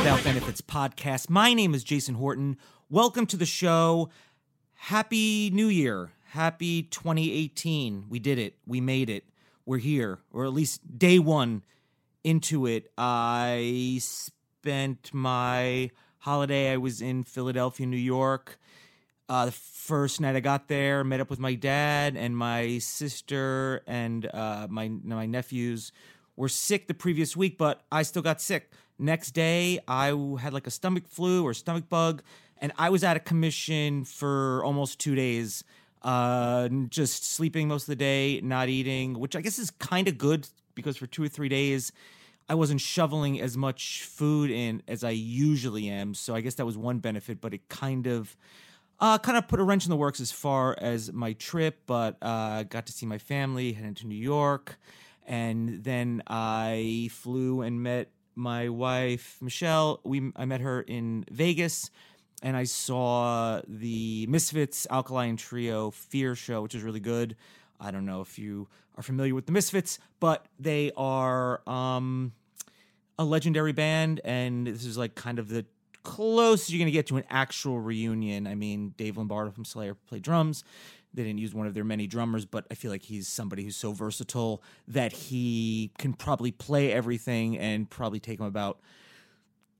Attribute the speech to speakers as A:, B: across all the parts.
A: Without Benefits
B: podcast. My name is Jason Horton. Welcome to the show. Happy New Year. Happy 2018. We did it. We made it. We're here, or at least day one into it. I spent my holiday. I was in Philadelphia, New York. Uh, the first night I got there, met up with my dad and my sister and uh, my my nephews were sick the previous week, but I still got sick. Next day, I had like a stomach flu or stomach bug, and I was out of commission for almost two days. Uh, just sleeping most of the day, not eating, which I guess is kind of good because for two or three days, I wasn't shoveling as much food in as I usually am. So I guess that was one benefit, but it kind of uh, kind of put a wrench in the works as far as my trip, but uh, got to see my family, headed to New York, and then I flew and met my wife Michelle. We I met her in Vegas, and I saw the Misfits Alkaline Trio Fear show, which is really good. I don't know if you are familiar with the Misfits, but they are um, a legendary band, and this is like kind of the closest you're going to get to an actual reunion. I mean, Dave Lombardo from Slayer played drums. They didn't use one of their many drummers, but I feel like he's somebody who's so versatile that he can probably play everything and probably take him about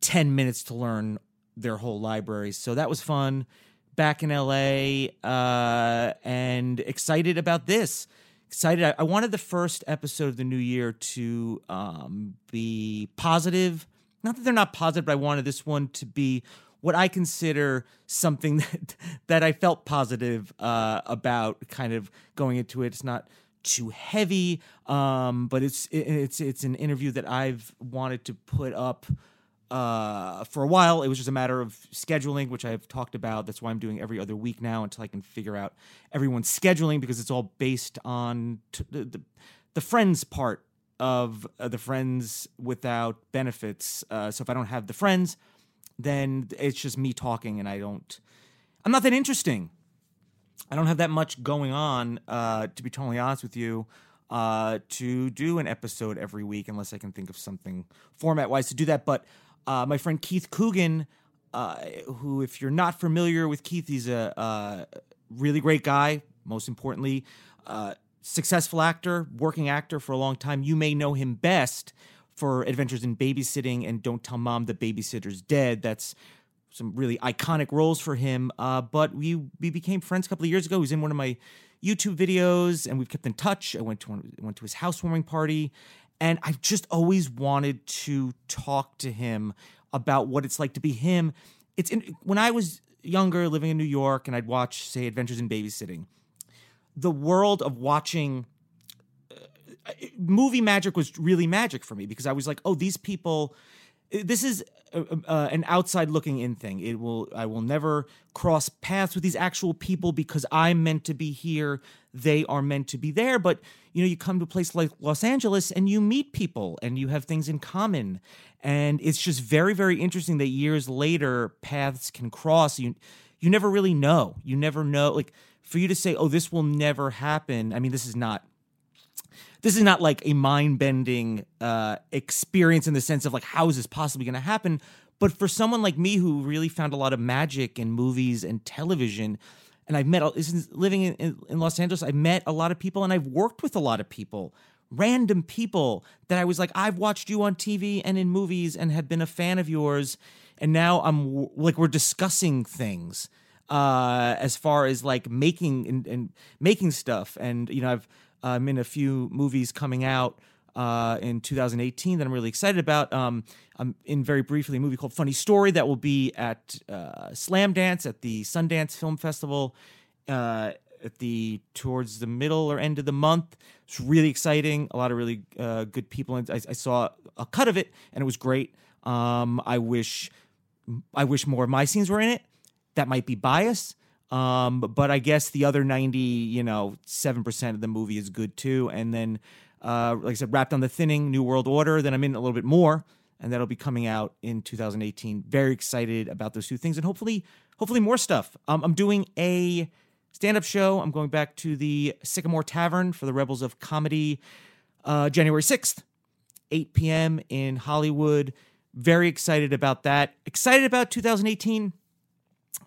B: 10 minutes to learn their whole library. So that was fun. Back in LA uh, and excited about this. Excited. I, I wanted the first episode of the new year to um, be positive. Not that they're not positive, but I wanted this one to be what I consider something that that I felt positive uh, about. Kind of going into it, it's not too heavy, um, but it's it's it's an interview that I've wanted to put up uh, for a while. It was just a matter of scheduling, which I've talked about. That's why I'm doing every other week now until I can figure out everyone's scheduling because it's all based on t- the, the the friends part of uh, the friends without benefits. Uh, so if I don't have the friends, then it's just me talking, and I don't. I'm not that interesting. I don't have that much going on, uh, to be totally honest with you, uh, to do an episode every week, unless I can think of something format wise to do that. But uh, my friend Keith Coogan, uh, who, if you're not familiar with Keith, he's a uh, really great guy. Most importantly, uh, successful actor, working actor for a long time. You may know him best for Adventures in Babysitting and Don't Tell Mom the Babysitter's Dead. That's some really iconic roles for him. Uh, but we we became friends a couple of years ago. He was in one of my YouTube videos, and we've kept in touch. I went to one, went to his housewarming party, and I've just always wanted to talk to him about what it's like to be him. It's in, when I was younger, living in New York, and I'd watch, say, Adventures in Babysitting. The world of watching movie magic was really magic for me because I was like, oh, these people. This is an outside looking in thing. It will. I will never cross paths with these actual people because I'm meant to be here. They are meant to be there. But you know, you come to a place like Los Angeles and you meet people and you have things in common, and it's just very, very interesting that years later paths can cross. You you never really know. You never know. Like for you to say, oh, this will never happen. I mean, this is not this is not like a mind bending uh, experience in the sense of like how is this possibly going to happen? But for someone like me who really found a lot of magic in movies and television and i've met living in, in, los angeles i've met a lot of people and i've worked with a lot of people random people that i was like i've watched you on tv and in movies and have been a fan of yours and now i'm like we're discussing things uh, as far as like making and, and making stuff. And you know i've I'm in a few movies coming out uh, in 2018 that I'm really excited about. Um, I'm in very briefly a movie called Funny Story that will be at uh, Slamdance at the Sundance Film Festival uh, at the towards the middle or end of the month. It's really exciting. A lot of really uh, good people. in- I, I saw a cut of it and it was great. Um, I wish I wish more of my scenes were in it. That might be bias. Um, but I guess the other 90, you know, 7% of the movie is good too. And then, uh, like I said, Wrapped on the Thinning, New World Order, then I'm in a little bit more. And that'll be coming out in 2018. Very excited about those two things. And hopefully, hopefully more stuff. Um, I'm doing a stand up show. I'm going back to the Sycamore Tavern for the Rebels of Comedy uh, January 6th. 8 p.m. in Hollywood. Very excited about that. Excited about 2018.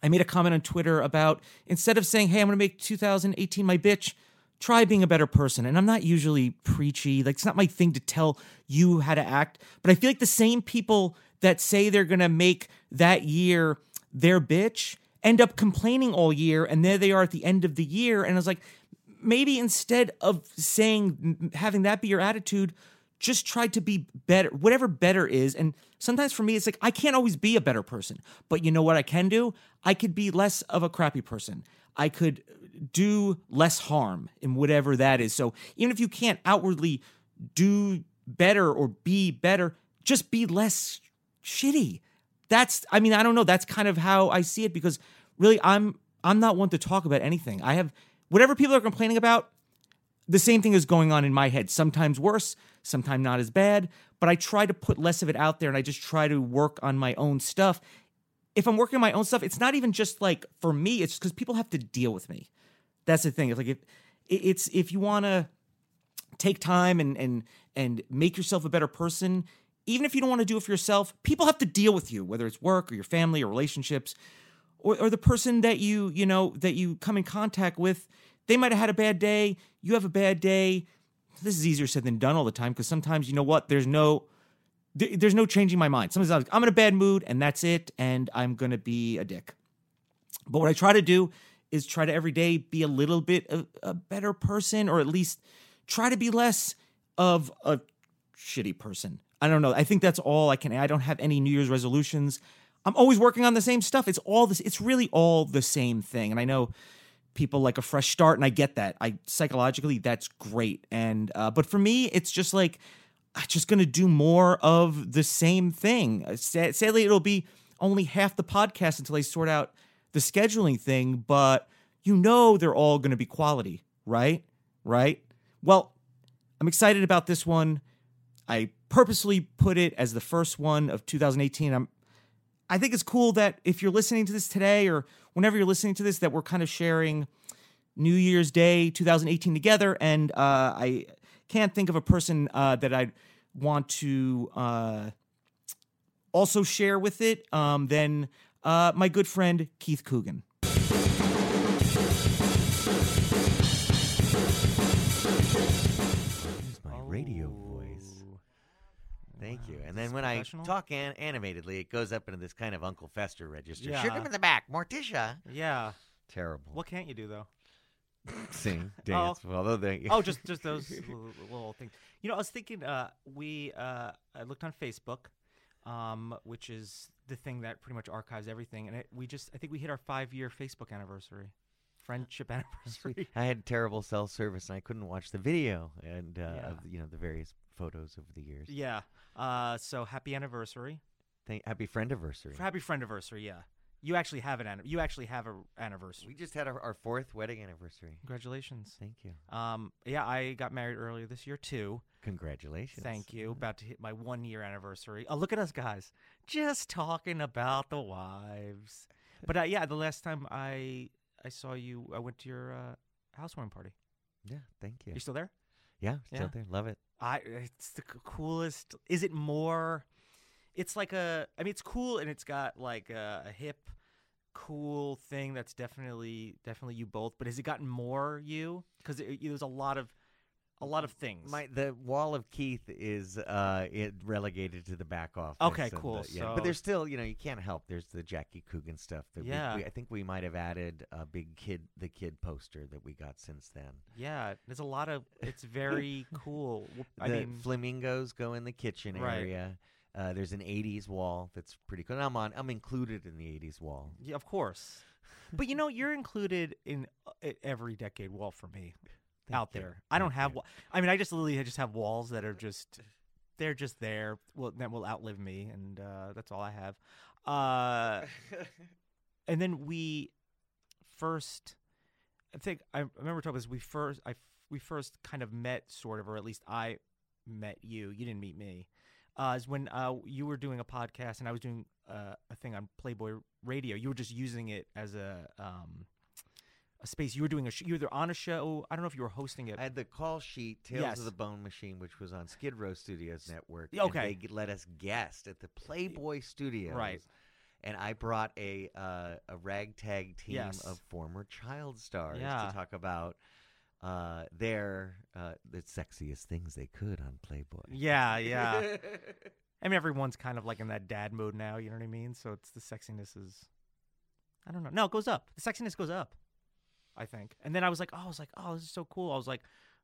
B: I made a comment on Twitter about instead of saying, hey, I'm going to make 2018 my bitch, try being a better person. And I'm not usually preachy. Like, it's not my thing to tell you how to act. But I feel like the same people that say they're going to make that year their bitch end up complaining all year. And there they are at the end of the year. And I was like, maybe instead of saying, having that be your attitude, just try to be better, whatever better is. And sometimes for me, it's like, I can't always be a better person. But you know what I can do? I could be less of a crappy person. I could do less harm in whatever that is. So even if you can't outwardly do better or be better, just be less shitty. That's I mean, I don't know, that's kind of how I see it because really I'm I'm not one to talk about anything. I have whatever people are complaining about, the same thing is going on in my head. Sometimes worse, sometimes not as bad, but I try to put less of it out there and I just try to work on my own stuff. If I'm working on my own stuff, it's not even just like for me, it's because people have to deal with me. That's the thing. It's like if it's if you want to take time and and and make yourself a better person, even if you don't want to do it for yourself, people have to deal with you, whether it's work or your family or relationships, or, or the person that you you know that you come in contact with. They might have had a bad day. You have a bad day. This is easier said than done all the time because sometimes you know what? There's no there- there's no changing my mind. Sometimes I'm in a bad mood and that's it, and I'm gonna be a dick. But what I try to do is try to every day be a little bit a, a better person, or at least try to be less of a shitty person. I don't know. I think that's all I can. I don't have any New Year's resolutions. I'm always working on the same stuff. It's all this. It's really all the same thing. And I know people like a fresh start, and I get that. I psychologically that's great. And uh, but for me, it's just like I'm just gonna do more of the same thing. Uh, Sad- Sadly, it'll be only half the podcast until I sort out the scheduling thing. But you know, they're all gonna be quality, right? Right? Well, I'm excited about this one. I purposely put it as the first one of 2018. I'm I think it's cool that if you're listening to this today or whenever you're listening to this, that we're kind of sharing New Year's Day 2018 together. And uh, I can't think of a person uh, that I'd want to uh, also share with it um, than uh, my good friend Keith Coogan.
C: Thank you. And then when I talk an- animatedly, it goes up into this kind of Uncle Fester register.
B: Yeah.
C: Shoot him in the back, Morticia.
B: Yeah.
C: Terrible.
B: What can't you do though?
C: Sing, dance. Although they.
B: oh, just just those little, little things. You know, I was thinking. Uh, we uh, I looked on Facebook, um, which is the thing that pretty much archives everything, and it, we just I think we hit our five year Facebook anniversary, friendship anniversary.
C: I had terrible cell service and I couldn't watch the video and uh,
B: Yeah.
C: of you know the various photos over the years.
B: yeah. Uh, so happy anniversary.
C: Thank, happy friend anniversary.
B: Happy friend anniversary. Yeah. You actually have an you actually have a anniversary.
C: We just had our, our fourth wedding anniversary.
B: Congratulations.
C: Thank you.
B: Um, yeah, I got married earlier this year too.
C: Congratulations.
B: Thank you. About to hit my one year anniversary. Oh, look at us guys, just talking about the wives. But uh, yeah, the last time I I saw you, I went to your uh, housewarming party.
C: Yeah, thank you.
B: You still there?
C: Yeah, still
B: Yeah.
C: there. Love it.
B: I it's the coolest. Is it more? It's like a. I mean, it's cool and it's got like a, a hip, cool thing that's definitely definitely you both. But has it gotten more you? Because there's a lot of a lot of things.
C: My the wall of Keith is uh it relegated to the back office.
B: Okay,
C: and
B: cool.
C: the- yeah.
B: So-
C: but there's still you know you can't help. There's the Jackie Coogan stuff. That we-
B: Yeah.
C: we, I think we might have added a big kid the kid poster that we got since then.
B: yeah, there's a lot of. It's very cool. W- I
C: the
B: mean,
C: flamingos go in the kitchen
B: Right.
C: area. Uh, there's an '80s wall that's pretty cool. And I'm on. I'm included in the '80s wall.
B: yeah, of course. But you know, you're included in uh, e- every decade wall for me
C: Thank
B: out
C: you.
B: there. I don't have. wa- I mean, I just literally just have walls that are just. They're just there. Well, that will outlive me, and uh, that's all I have. Uh, and then we first i think i remember talking about this we first i we first kind of met sort of or at least i met you you didn't meet me uh is when uh you were doing a podcast and i was doing uh, a thing on playboy radio you were just using it as a um a space you were doing a sh- you were either on a show i don't know if you were hosting it
C: I had the call sheet Tales
B: Yes.
C: of the Bone Machine, which was on Skid Row Studios Network.
B: Okay.
C: they let us guest at the Playboy Studios.
B: Right.
C: And I brought a uh, a ragtag team
B: Yes.
C: of former child stars
B: Yeah.
C: to talk about uh, their uh, the sexiest things they could on Playboy.
B: yeah yeah I mean, everyone's kind of like in that dad mode now. You know what I mean? So it's the sexiness is, I don't know. No, it goes up. The sexiness goes up. I think. And then I was like, oh, I was like, oh, this is so cool. I was like,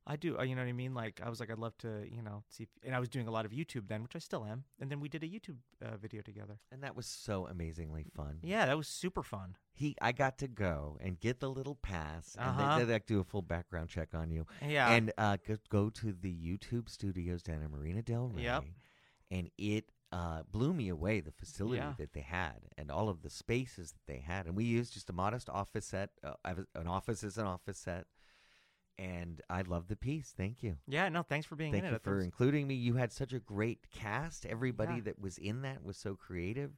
B: I do. uh, You know what I mean? Like, I was like, I'd love to, you know, see. If, and I was doing a lot of YouTube then, which I still am. And then we did a YouTube uh, video together.
C: and that was so amazingly fun.
B: Yeah, that was super fun.
C: He, I got to go and get the little pass, and
B: Uh-huh.
C: they, they like do a full background check on you.
B: Yeah.
C: and uh, go, go to the YouTube studios down in Marina Del Rey.
B: Yep.
C: And it uh, blew me away the facility
B: Yeah.
C: that they had and all of the spaces that they had. And we used just a modest office set. Uh, an office is an office set. And I love the piece. Thank you.
B: yeah. No, thanks for being
C: Thank
B: in
C: you
B: it.
C: For including me. You had such a great cast. Everybody
B: Yeah.
C: that was in that was so creative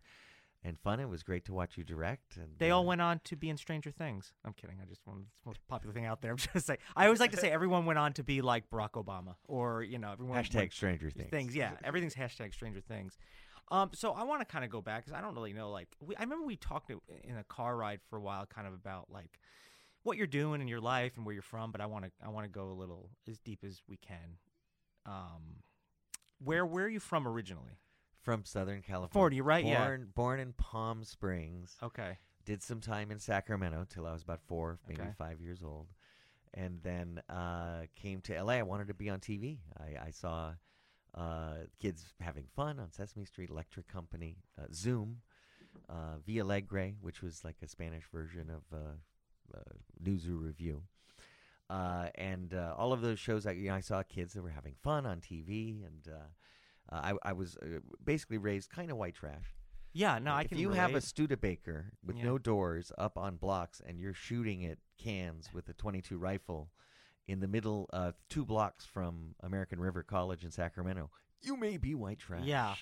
C: and fun. It was great to watch you direct. And
B: They
C: uh,
B: all went on to be in Stranger Things. I'm kidding. I just want the most popular thing out there. I'm just saying. I always like to say everyone went on to be like Barack Obama or you know everyone
C: hashtag Stranger Things.
B: things. Yeah, everything's hashtag Stranger Things. Um, so I want to kind of go back because I don't really know. Like, we, I remember we talked in a car ride for a while, kind of about like what you're doing in your life and where you're from. But I want to I want to go a little as deep as we can. Um, where where are you from originally?
C: From Southern California.
B: Florida, right? Yeah.
C: Born, born in Palm Springs.
B: Okay.
C: did some time in Sacramento till I was about four, maybe
B: Okay.
C: five years old, and then uh, came to LA. I wanted to be on TV. I, I saw uh, kids having fun on Sesame Street, Electric Company, uh, Zoom, uh, Villa Alegre, which was like a Spanish version of uh, uh, Review. Uh, and uh, all of those shows, I, you know, I saw kids that were having fun on TV, and I, I was uh, basically raised kind of white trash.
B: Yeah. No, I
C: if
B: can.
C: you have a
B: relate.
C: Studebaker with
B: Yeah.
C: no doors up on blocks and you're shooting at cans with a 22 rifle in the middle, of two blocks from American River College in Sacramento, you may be white trash.
B: Yeah.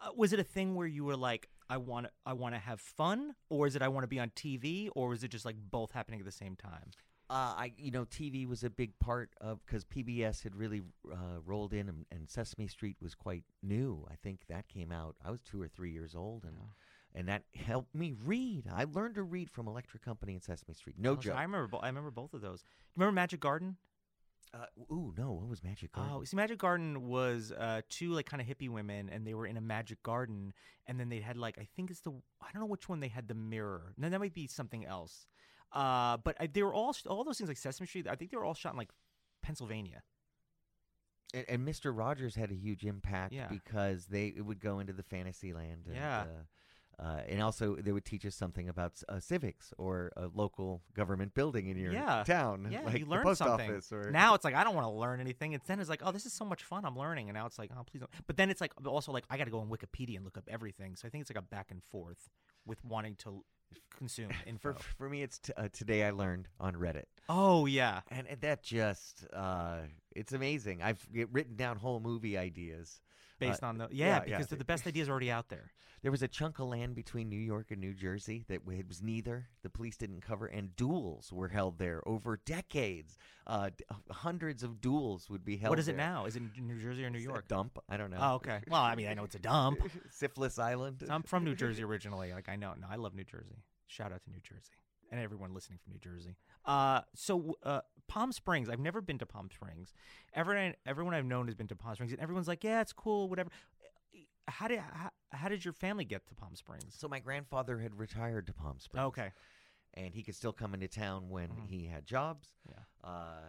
B: Uh, was it a thing where you were like, I want I want to have fun, or is it I want to be on TV, or is it just like both happening at the same time?
C: Uh, I, you know, TV was a big part of because PBS had really uh, rolled in, and, and Sesame Street was quite new. I think that came out. I was two or three years old, and and that helped me read. I learned to read from Electric Company and Sesame Street. No
B: Oh, so
C: joke.
B: I remember. bo- I remember both of those. Remember Magic Garden?
C: Uh, ooh, no, what was Magic Garden?
B: Oh, see, Magic Garden was uh, two like kind of hippie women, and they were in a magic garden, and then they had like I think it's the I don't know which one they had the mirror. No, that might be something else. Uh, but I, they were all all those things like Sesame Street. I think they were all shot in like Pennsylvania.
C: and, and Mr. Rogers had a huge impact
B: Yeah.
C: because they it would go into the fantasy land. And,
B: Yeah.
C: Uh, uh, and also, they would teach us something about uh, civics or a local government building in your
B: Yeah.
C: town,
B: Yeah,
C: like
B: you learn something.
C: Or
B: Now it's like I don't want to learn anything. It's then it's like, oh, this is so much fun. I'm learning, and now it's like, oh, please don't. But then it's like also like I got to go on Wikipedia and look up everything. So I think it's like a back and forth with wanting to consume info.
C: for for me, it's t- uh, today I learned on Reddit,
B: oh yeah,
C: and, and that just uh, it's amazing. I've written down whole movie ideas.
B: Based
C: Uh,
B: on the yeah,
C: yeah,
B: because
C: yeah.
B: the best ideas are already out there.
C: There was a chunk of land between New York and New Jersey that it was neither. The police didn't cover, and duels were held there over decades. Uh, d- hundreds of duels would be held.
B: What is it
C: there.
B: now? Is it New Jersey or New
C: Is it a
B: York?
C: dump? I don't know.
B: Oh, okay. Well, I mean, I know it's a dump.
C: Syphilis Island.
B: I'm from New Jersey originally. Like I know. No, I love New Jersey. Shout out to New Jersey. And everyone listening from New Jersey. Uh, so uh, Palm Springs. I've never been to Palm Springs. Everyone, everyone I've known has been to Palm Springs, and everyone's like, "Yeah, it's cool, whatever." How did how, how did your family get to Palm Springs?
C: So my grandfather had retired to Palm Springs.
B: Okay,
C: and he could still come into town when
B: Mhm.
C: he had jobs.
B: Yeah.
C: Uh,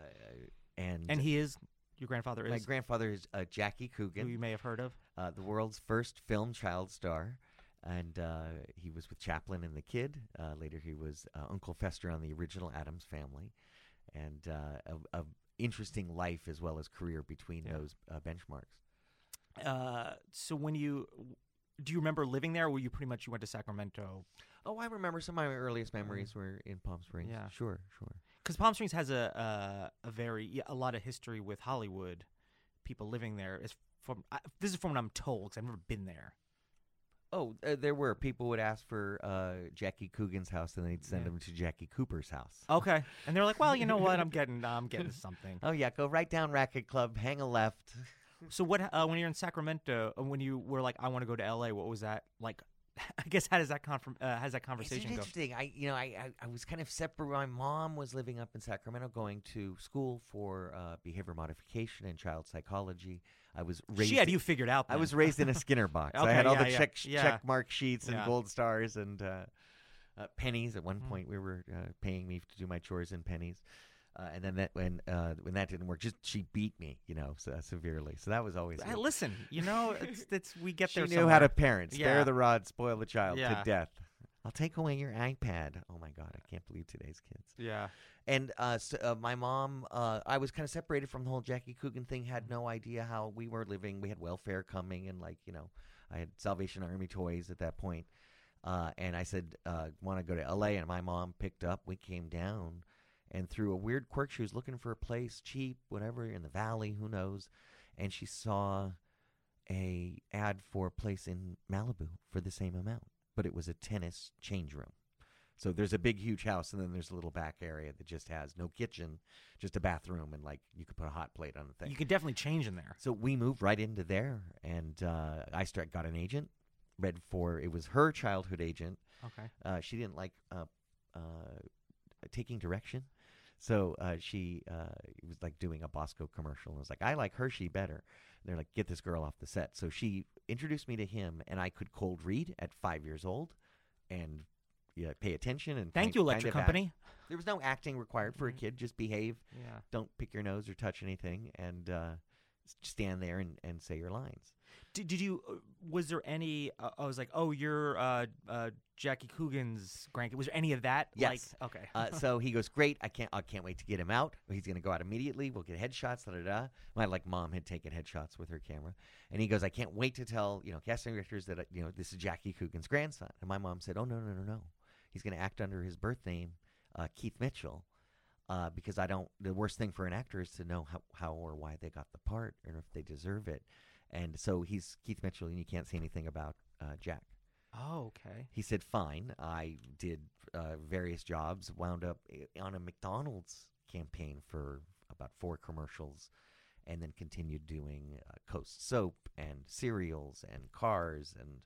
C: and
B: and he is your grandfather is?
C: my grandfather is uh, Jackie
B: who
C: Coogan,
B: you may have heard of.
C: uh, the world's first film child star. And uh, he was with Chaplin and the Kid. Uh, later, he was uh, Uncle Fester on the original Addams Family, and uh, a, a interesting life as well as career between
B: Yeah.
C: those uh, benchmarks.
B: Uh, so when you do you remember living there? Or were you pretty much you went to Sacramento?
C: Oh, I remember some of my earliest memories were in Palm Springs.
B: Yeah.
C: sure, sure.
B: Because Palm Springs has a a, a very a lot of history with Hollywood people living there. Is from I, this is from what I'm told because I've never been there.
C: Oh, uh, there were people would ask for uh, Jackie Coogan's house, and they'd send
B: Yeah.
C: them to Jackie Cooper's house.
B: Okay, and they're like, well, you know what? I'm getting I'm getting something.
C: Oh yeah, go right down Racquet Club, hang a left.
B: So what? Uh, when you're in Sacramento, uh, when you were like, I want to go to L.A. What was that like? I guess how does that confirm? Uh, that
C: It's
B: conversation go?
C: interesting. I, you know, I, I, I was kind of separate. My mom was living up in Sacramento, going to school for uh, behavior modification and child psychology. I was raised.
B: She had you figured out.
C: I was raised in a Skinner box. I had all
B: yeah,
C: the
B: yeah,
C: check
B: yeah.
C: check mark sheets and gold stars and uh, uh, pennies. At one
B: Mm.
C: point, we were uh, paying me to do my chores in pennies. Uh, and then that when uh, when that didn't work, just she beat me, you know, so, severely. So that was always.
B: Hey, listen, you know, it's, it's we get
C: she
B: there.
C: knew how to
B: somewhere.
C: parent, spare the rod, spoil the child to death. I'll take away your iPad. Oh my God, I can't believe today's kids.
B: Yeah.
C: And uh, so, uh, my mom, uh, I was kind of separated from the whole Jackie Coogan thing. Had no idea how we were living. We had welfare coming, and like you know, I had Salvation Army toys at that point. Uh, and I said, uh, "Want to go to L.A.?" And my mom picked up. We came down, and through a weird quirk, she was looking for a place cheap, whatever, in the valley. Who knows? And she saw a ad for a place in Malibu for the same amount, but it was a tennis change room. So there's a big, huge house, and then there's a little back area that just has no kitchen, just a bathroom, and like you could put a hot plate on the thing.
B: You could definitely change in there.
C: So we moved right into there, and uh, I start got an agent. Read for it was her childhood agent.
B: Okay.
C: Uh, she didn't like uh, uh, taking direction, so uh, she uh, was like doing a Bosco commercial. And was like, I like Hershey better. And they're like, get this girl off the set. So she introduced me to him, and I could cold read at five years old, and yeah, pay attention and
B: Thank
C: kind-
B: you,
C: kind
B: electric
C: of act.
B: company.
C: There was no acting required for a
B: Mhm.
C: kid. Just behave.
B: Yeah.
C: Don't pick your nose or touch anything, and uh, stand there and, and say your lines.
B: Did, did you? Uh, was there any? Uh, I was like, oh, you're uh, uh, Jackie Coogan's grandkid. Was there any of that?
C: Yes.
B: Like, okay.
C: Uh, so he goes, great. I can't. I can't wait to get him out. He's going to go out immediately. We'll get headshots. Da da da. My like mom had taken headshots with her camera, and he goes, I can't wait to tell you know casting directors that uh, you know this is Jackie Coogan's grandson. And my mom said, Oh no no no no. He's going to act under his birth name, uh, Keith Mitchell. Uh, because I don't. The worst thing for an actor is to know how, how or why they got the part, or if they deserve it. And so he's Keith Mitchell, and you can't say anything about uh, Jack.
B: oh, okay.
C: He said, "Fine." I did uh, various jobs. Wound up on a McDonald's campaign for about four commercials, and then continued doing uh, Coast soap and cereals and cars, and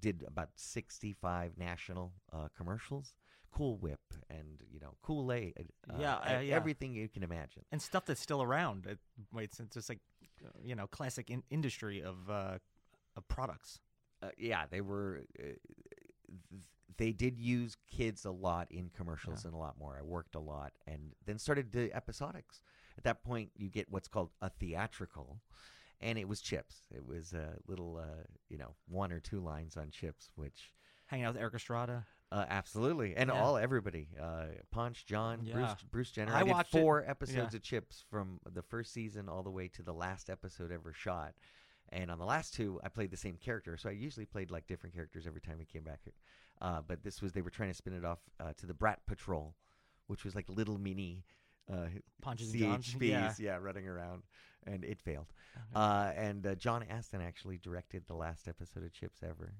C: did about sixty-five national uh, commercials. Cool Whip and you know Kool Aid. Uh,
B: Yeah, uh, yeah.
C: everything you can imagine.
B: And stuff that's still around. It, it's, it's just like, uh, you know, classic in- industry of uh, of products.
C: uh, yeah, they were. Uh, th- they did use kids a lot in commercials
B: Yeah.
C: and a lot more. I worked a lot, and then started the episodics. At that point, you get what's called a theatrical, and it was chips. It was a little, uh, you know, one or two lines on chips, which
B: Hanging out with Erik Estrada.
C: uh, absolutely, and
B: Yeah.
C: all everybody, uh, Ponch, John,
B: Yeah.
C: Bruce, Bruce Jenner.
B: I
C: I,
B: watched it.
C: four episodes
B: Yeah.
C: of Chips from the first season all the way to the last episode ever shot. And on the last two, I played the same character. So I usually played like different characters every time we came back here. Uh, but this was they were trying to spin it off uh, to the Brat Patrol, which was like little mini uh,
B: Ponches and Johns.
C: CHPs,
B: Yeah.
C: running around, and it failed.
B: Okay.
C: Uh, and uh, John Aston actually directed the last episode of Chips ever.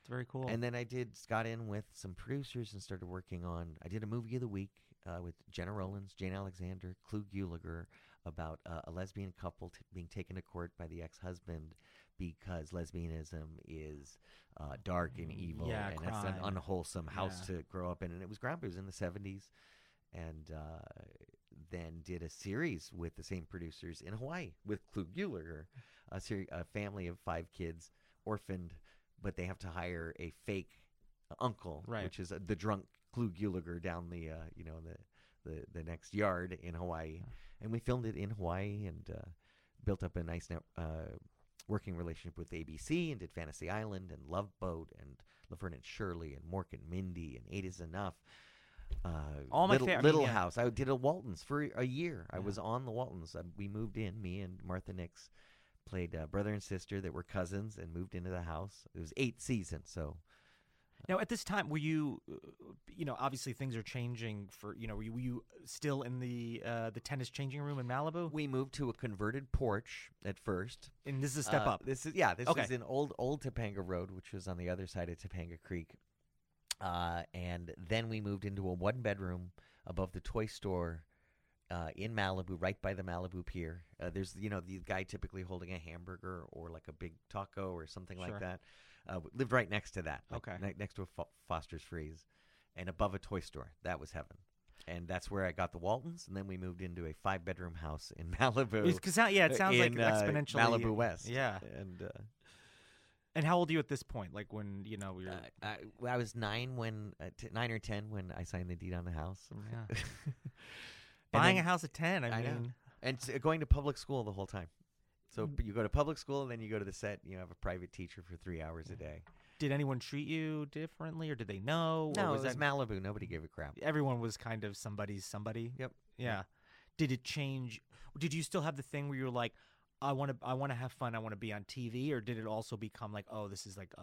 B: it's very cool.
C: And then I did got in with some producers and started working on. I did a movie of the week uh, with Gena Rowlands, Jane Alexander, Clu Gulager about uh, a lesbian couple t- being taken to court by the ex-husband because lesbianism is uh, dark and evil,
B: yeah,
C: and that's an unwholesome house
B: Yeah.
C: to grow up in. And it was groundbreaking. It was in the '70s, and uh, then did a series with the same producers in Hawaii with Clu Gulager, a, seri- a family of five kids, orphaned, but they have to hire a fake uncle,
B: Right.
C: which is uh, the drunk Clu Gulager down the uh, you know the, the the next yard in Hawaii, and we filmed it in Hawaii and uh, built up a nice net, uh, working relationship with ABC and did Fantasy Island and Love Boat and Laverne and Shirley and Mork and Mindy and Eight Is Enough. Uh,
B: All my
C: Little,
B: fa- I mean,
C: Little
B: yeah.
C: House. I did a Waltons for a year. I was on the Waltons. Uh, we moved in. Me and Martha Nix played uh, brother and sister that were cousins and moved into the house. It was eight seasons, so
B: Now, at this time, were you, uh, you know, obviously things are changing for, you know, were you, were you still in the uh, the tennis changing room in Malibu?
C: we moved to a converted porch at first.
B: and this is a step
C: Uh,
B: up.
C: This is yeah. This
B: Okay.
C: is in old old Topanga Road, which was on the other side of Topanga Creek. Uh, and then we moved into a one bedroom above the toy store uh, in Malibu, right by the Malibu Pier. Uh, there's you know the guy typically holding a hamburger or like a big taco or something
B: Sure.
C: like that. Uh, lived right next to that. like,
B: Okay.
C: ne- next to a Fo- Foster's Freeze, and above a toy store. That was heaven. And that's where I got the Waltons, and then we moved into a five bedroom house in Malibu.
B: Because yeah, it sounds like
C: in, uh,
B: exponentially
C: Malibu West.
B: Yeah.
C: and uh,
B: And how old are you at this point? Like when you know you're.
C: uh, I, I was nine when uh, t- nine or ten when I signed the deed on the house.
B: Yeah. Buying
C: then-
B: a house at ten. I,
C: I know.
B: mean,
C: and s- going to public school the whole time. So
B: Mm.
C: you go to public school, and then you go to the set. And you have a private teacher for three hours a day.
B: did anyone treat you differently, or did they know?
C: No,
B: or
C: it
B: was
C: was
B: that
C: Malibu. Nobody gave a crap.
B: everyone was kind of somebody's somebody?
C: Yep.
B: Yeah. Did it change? Did you still have the thing where you were like, I want to, I want to have fun, I want to be on TV, or did it also become like, oh, this is like a,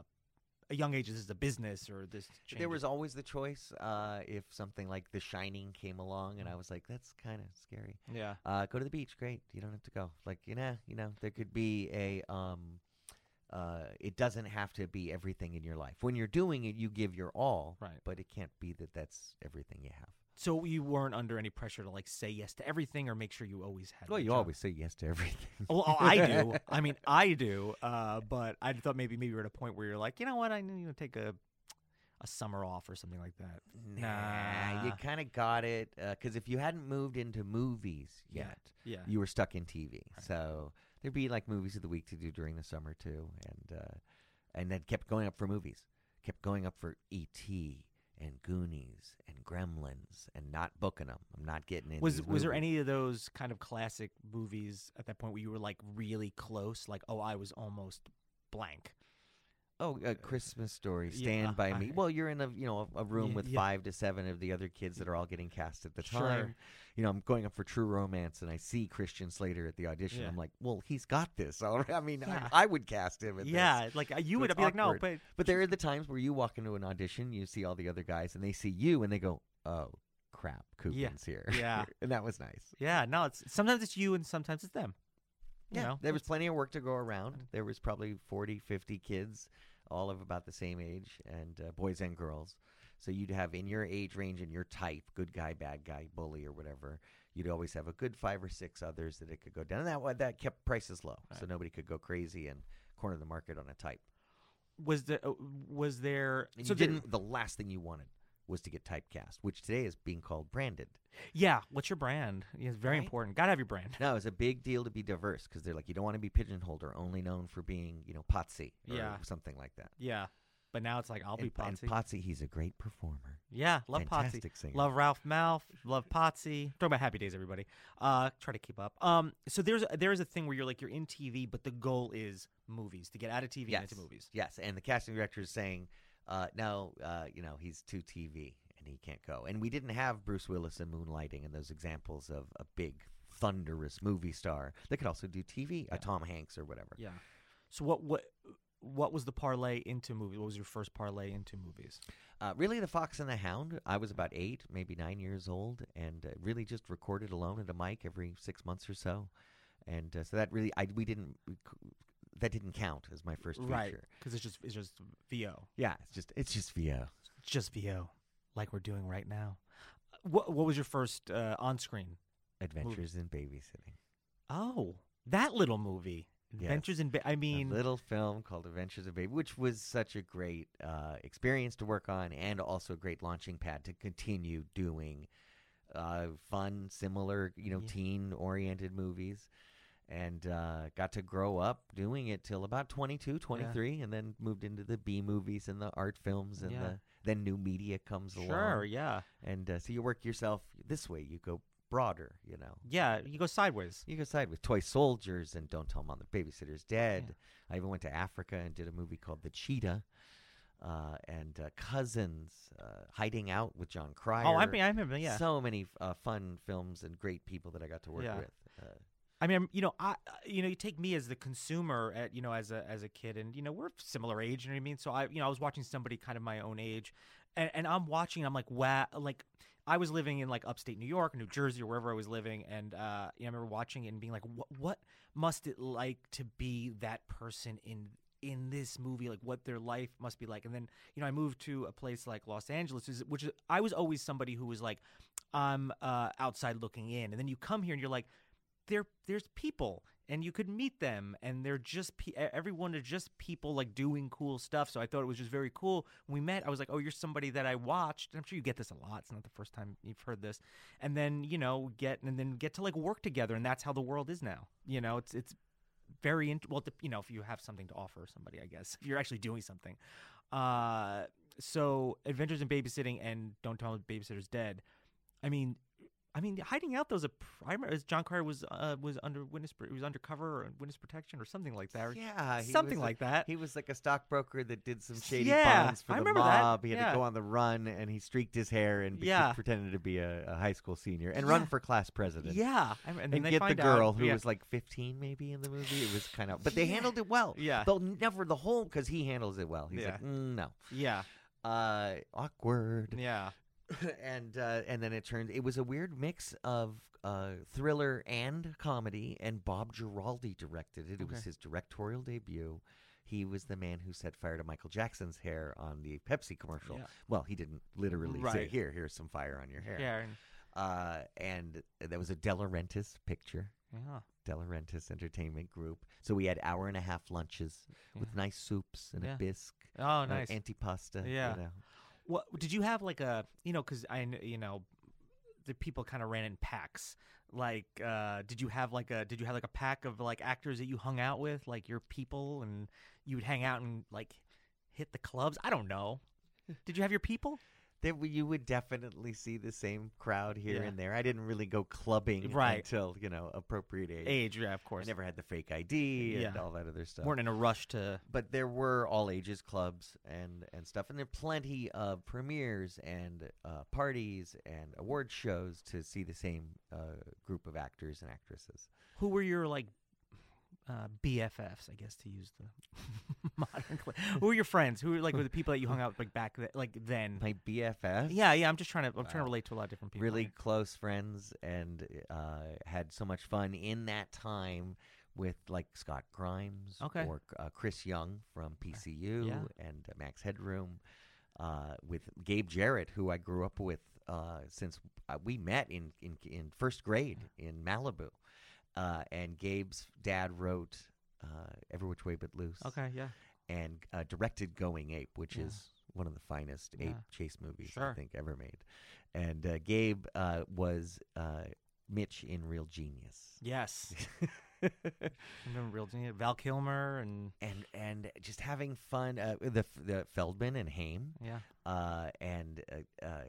B: a young age, this is a business, or this?
C: There was always the choice uh, if something like The Shining came along, and I was like, "That's kind of scary."
B: yeah.
C: Uh, go to the beach, great. You don't have to go. Like, you know, you know, there could be a. Um, uh, it doesn't have to be everything in your life. When you're doing it, you give your all,
B: Right.
C: But it can't be that that's everything you have.
B: So you weren't under any pressure to like say yes to everything, or make sure you always had.
C: Well, you
B: job?
C: always say yes to everything.
B: Well, oh, I do. I mean, I do. Uh, but I thought maybe maybe you're at a point where you're like, you know what, I need to take a a summer off or something like that.
C: Nah, you kind of got it. Because if you hadn't moved into movies yet,
B: Yeah.
C: you were stuck in TV. So there'd be like movies of the week to do during the summer too, and uh, and then kept going up for movies, kept going up for E.T. and Goonies and Gremlins, and not booking them. I'm not getting in.
B: Was was there any of those kind of classic movies at that point where you were like really close? Like, oh, I was almost blank.
C: Oh, a Christmas Story,
B: yeah,
C: Stand by
B: I-
C: Me. Well, you're in a you know a room
B: Y-
C: with
B: yeah.
C: five to seven of the other kids that are all getting cast at the
B: Sure.
C: time. You know, I'm going up for True Romance, and I see Christian Slater at the audition.
B: Yeah.
C: I'm like, well, he's got this. I mean,
B: Yeah.
C: I, I would cast him. At this.
B: Yeah, like uh, you
C: So
B: would be like, no, but
C: But there are the times where you walk into an audition, you see all the other guys, and they see you, and they go, "Oh, crap, Coogan's here."
B: Yeah.
C: and that was nice.
B: yeah, no, it's sometimes it's you and sometimes it's them. You
C: Yeah,
B: know,
C: there was plenty of work to go around. There was probably 40, 50 kids, all of about the same age, and uh, boys and girls. So you'd have in your age range and your type, good guy, bad guy, bully, or whatever. You'd always have a good five or six others that it could go down. And that that kept prices low, so nobody could go crazy and corner the market on a type.
B: was there uh, was there
C: And
B: so
C: you didn't. The last thing you wanted was to get typecast, which today is being called branded.
B: Yeah, what's your brand? Yeah, it's very
C: Right?
B: important. Gotta have your brand.
C: No, it's a big deal to be diverse because they're like you don't want to be pigeonholed or only known for being you know Potsy or
B: Yeah.
C: something like that.
B: Yeah, but now it's like I'll be
C: and, and
B: Potsy.
C: Potsy, he's a great performer.
B: yeah, love Potsy.
C: Singer.
B: Love Ralph Malph. Love Potsy. Talking about Happy Days, everybody. Uh, try to keep up. Um, so there's there is a thing where you're like you're in TV, but the goal is movies to get out of TV
C: yes.
B: and into movies.
C: Yes, and the casting director is saying, uh, no, uh, you know, he's too TV and he can't go. And we didn't have Bruce Willis and Moonlighting and those examples of a big thunderous movie star that could also do TV,
B: Yeah.
C: a Tom Hanks or whatever.
B: Yeah. So what what what was the parlay into movies? What was your first parlay into movies?
C: Uh, really, The Fox and the Hound. I was about eight, maybe nine years old, and uh, really just recorded alone at a mic every six months or so. And uh, so that really, I we didn't that didn't count as my first feature.
B: Right, because it's just it's just VO.
C: Yeah, it's just it's just VO.
B: It's just VO, like we're doing right now. What what was your first uh, on screen?
C: Adventures in Babysitting.
B: Oh, that little movie. Adventures in. Ba- I
C: a
B: mean,
C: little film called Adventures of Baby, which was such a great uh, experience to work on, and also a great launching pad to continue doing uh, fun, similar, you know,
B: Yeah.
C: teen-oriented movies. And uh, got to grow up doing it till about 22, 23, and then moved into the B movies and the art films, and
B: Yeah.
C: the, then new media comes
B: sure,
C: along.
B: Sure, yeah,
C: And uh, so you work yourself this way. You go broader, you know.
B: yeah. You go sideways.
C: You go side with Toy Soldiers and Don't Tell Mom the Babysitter's Dead. I even went to Africa and did a movie called The Cheetah. Uh, and uh, Cousins, uh, Hiding Out with Jon Cryer.
B: Oh, I mean, I remember. Yeah.
C: So many uh, fun films and great people that I got to work
B: Yeah.
C: with. Uh,
B: I mean, you know, I, you know, you take me as the consumer, at you know, as a as a kid, and you know, we're similar age. You know what I mean? So I, you know, I was watching somebody kind of my own age, and, and I'm watching. I'm like, wow, like I was living in like upstate New York, New Jersey, or wherever I was living, and uh, you know, I remember watching it and being like, what what must it like to be that person in in this movie like what their life must be like and then you know i moved to a place like los angeles which is, i was always somebody who was like i'm uh, outside looking in and then you come here and you're like there there's people and you could meet them and they're just pe- everyone are just people like doing cool stuff so i thought it was just very cool. When we met i was like oh you're somebody that i watched. And i'm sure you get this a lot it's not the first time you've heard this. And then you know get and then get to like work together and that's how the world is now. You know it's it's very int- well you know if you have something to offer somebody i guess if you're actually doing something. Uh so adventures in babysitting and don't tell babysitter's dead i mean I mean, hiding out those. A pr- I remember as Jon Cryer was uh, was under witness. He was undercover or witness protection or something like that.
C: yeah,
B: something
C: was a-
B: like that.
C: He was like a stockbroker that did some shady
B: Yeah,
C: bonds for
B: I
C: the
B: remember that.
C: mob. He had
B: Yeah.
C: to go on the run, and he streaked his hair and be-
B: Yeah.
C: pretended to be a, a high school senior and run for class president.
B: yeah, and,
C: and
B: they
C: get the girl
B: out,
C: who was like 15 maybe in the movie it was kind of but they handled it well
B: Yeah.
C: they'll never the whole because he handles it well he's like mm, no
B: yeah,
C: uh awkward
B: yeah,
C: and uh and then it turned it was a weird mix of uh thriller and comedy and bob giraldi directed it it was
B: Okay.
C: his directorial debut he was the man who set fire to Michael Jackson's hair on the Pepsi commercial.
B: Yeah.
C: Well, he didn't literally say,
B: Right.
C: "Here, here's some fire on your hair."
B: yeah, and-
C: Uh, and there was a De Laurentiis picture.
B: yeah.
C: De Laurentiis Entertainment Group. So we had hour and a half lunches with nice soups and
B: Yeah.
C: a bisque,
B: Oh,
C: uh,
B: nice.
C: antipasta.
B: Yeah.
C: You know.
B: What did you have like a you know because I you know the people kind of ran in packs. Like, uh, did you have like a did you have like a pack of like actors that you hung out with, like your people, and you would hang out and like hit the clubs? I don't know. Did you have your people?
C: There, w- you would definitely see the same crowd here
B: Yeah.
C: and there. I didn't really go clubbing
B: Right.
C: until you know appropriate age.
B: Age, yeah, of course.
C: I never had the fake ID and
B: Yeah.
C: all that other stuff.
B: weren't in a rush to.
C: but there were all ages clubs and and stuff, and there are plenty of premieres and uh, parties and award shows to see the same uh, group of actors and actresses.
B: Who were your like uh, BFFs? I guess to use the modern. cli- Who were your friends? Who were like were the people that you hung out with like back th- like then?
C: My BFF.
B: Yeah, yeah. I'm just trying to. I'm trying to relate to a lot of different people.
C: really close friends and uh, had so much fun in that time with like Scott Grimes
B: Okay.
C: or uh, Chris Young from PCU
B: Yeah.
C: and uh, Max Headroom, uh, with Gabe Jarret, who I grew up with uh, since uh, we met in, in in first grade in Malibu, uh, and Gabe's dad wrote uh, Every Which Way But Loose
B: Okay, yeah.
C: and uh, directed Going Ape, which
B: Yeah.
C: is one of the finest ape chase movies I think ever made. And uh, Gabe uh, was uh, Mitch in Real Genius.
B: Yes. Remember Real Genius, Val Kilmer, and
C: and and just having fun. Uh, the the Feldman and Haim,
B: yeah,
C: uh, and uh, uh,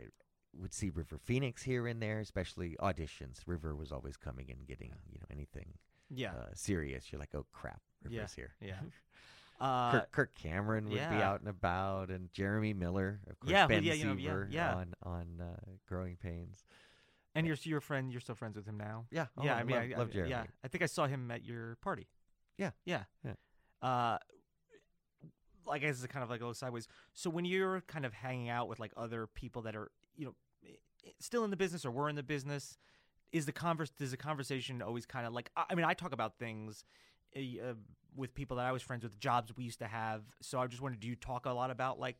C: would see River Phoenix here and there, especially auditions. River was always coming and getting you know anything
B: yeah,
C: uh, serious. You're like, oh crap, River's here.
B: yeah. Uh,
C: Kirk, Kirk Cameron would be out and about, and Jeremy Miller, of course,
B: Yeah,
C: Ben
B: yeah, you know, yeah, yeah.
C: on on uh, Growing Pains.
B: and you're your friend. You're still friends with him now.
C: Yeah, oh,
B: yeah, I mean,
C: love,
B: I, I-
C: love Jeremy.
B: Yeah, I think I saw him at your party.
C: Yeah.
B: yeah,
C: Yeah.
B: Uh, like is kind of like a little sideways. So when you're kind of hanging out with like other people that are you know i- i- still in the business or were in the business, is the converse does the conversation always kind of like I I mean I talk about things. Uh, with people that I was friends with, jobs we used to have. So I just wondered, do you talk a lot about like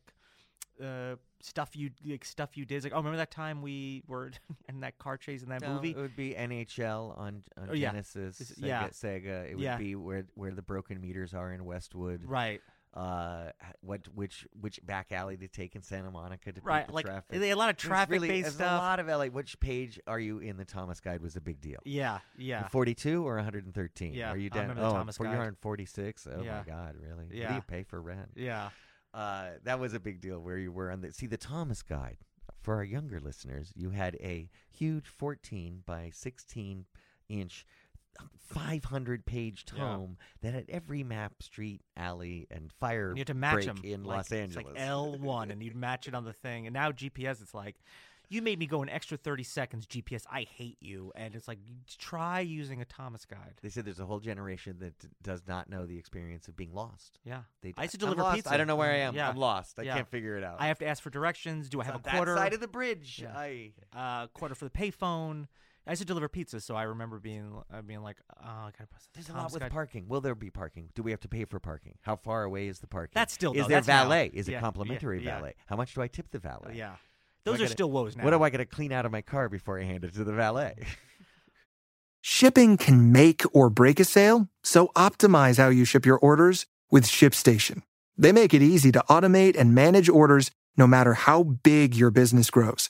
B: uh, stuff you like stuff you did. It's like, oh, remember that time we were in that car chase in that
C: No,
B: movie?
C: It would be NHL on, on
B: Oh, yeah.
C: Genesis, Sega,
B: yeah.
C: Sega. It would
B: Yeah.
C: be where where the broken meters are in Westwood.
B: Right,
C: Uh, what which which back alley to take in Santa Monica to beat
B: right.
C: the
B: like
C: traffic.
B: a lot of traffic
C: really,
B: based stuff.
C: A lot of LA. Which page are you in? The Thomas Guide was a big deal.
B: Yeah, yeah.
C: 42 or 113?
B: Yeah,
C: Are you down? oh,
B: Thomas Guide.
C: you're on 46. Oh
B: Yeah.
C: my God, really? What do
B: Yeah.
C: you pay for rent?
B: Yeah.
C: Uh, that was a big deal where you were on the see the Thomas Guide. For our younger listeners, you had a huge 14 by 16 inch, 500 page tome that had every map, street, alley, and fire
B: And you had to match
C: break
B: them
C: in
B: like,
C: Los
B: it's
C: Angeles.
B: like L one, and you'd match it on the thing. And now GPS, it's like, you made me go an extra thirty seconds. GPS, I hate you. And it's like, try using a Thomas guide.
C: they said there's a whole generation that d- does not know the experience of being lost.
B: Yeah,
C: They,
B: I used to
C: I'm
B: deliver
C: lost.
B: pizza.
C: I don't know where I am.
B: Yeah.
C: I'm lost. I
B: Yeah.
C: can't figure it out.
B: I have to ask for directions. Do I
C: It's
B: have
C: on
B: a quarter?
C: That side of the bridge.
B: Yeah.
C: I,
B: uh, quarter for the payphone. I used to deliver pizza, so I remember being uh, being like, oh, I gotta press the
C: There's a lot
B: Thomas
C: with parking. Will there be parking? Do we have to pay for parking? How far away is the parking?
B: That's still
C: is
B: no,
C: there
B: that's now.
C: valet? Is
B: Yeah,
C: it complimentary
B: yeah.
C: valet? How much do I tip the valet?
B: Yeah,
C: Do
B: those are
C: gotta-
B: still woes now.
C: What do I got to clean out of my car before I hand it to the valet?
D: Shipping can make or break a sale, so optimize how you ship your orders with ShipStation. They make it easy to automate and manage orders no matter how big your business grows.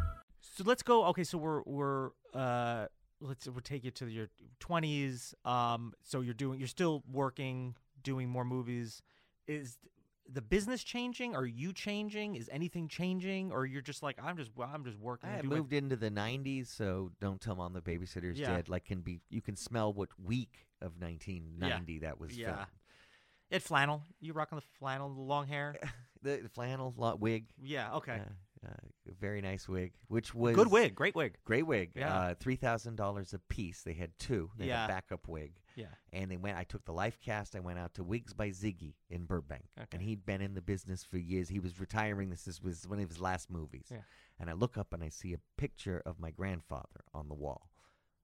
B: So let's go. Okay, so we're we're uh let's we'll take you to your twenties. Um, so you're doing you're still working, doing more movies. Is the business changing? Are you changing? Is anything changing? Or you're just like I'm just well, I'm just working.
C: I
B: and
C: had
B: doing my-
C: moved into the '90s, so don't tell mom the babysitter's
B: Yeah.
C: dead. Like, can be you can smell what week of 1990 that was
B: Yeah.
C: filmed.
B: It flannel. You rocking the flannel, the long hair.
C: The, the flannel lo- wig.
B: Yeah. Okay.
C: Uh, uh, very nice wig, which was
B: Good wig. Great wig.
C: Great wig.
B: Yeah.
C: Uh, Three thousand dollars a piece. They had two. They
B: Yeah.
C: had a backup wig.
B: Yeah.
C: And they went. I took the life cast. I went out to Wigs by Ziggy in Burbank,
B: Okay.
C: and he'd been in the business for years. He was retiring. This is, was one of his last movies.
B: Yeah.
C: And I look up and I see a picture of my grandfather on the wall.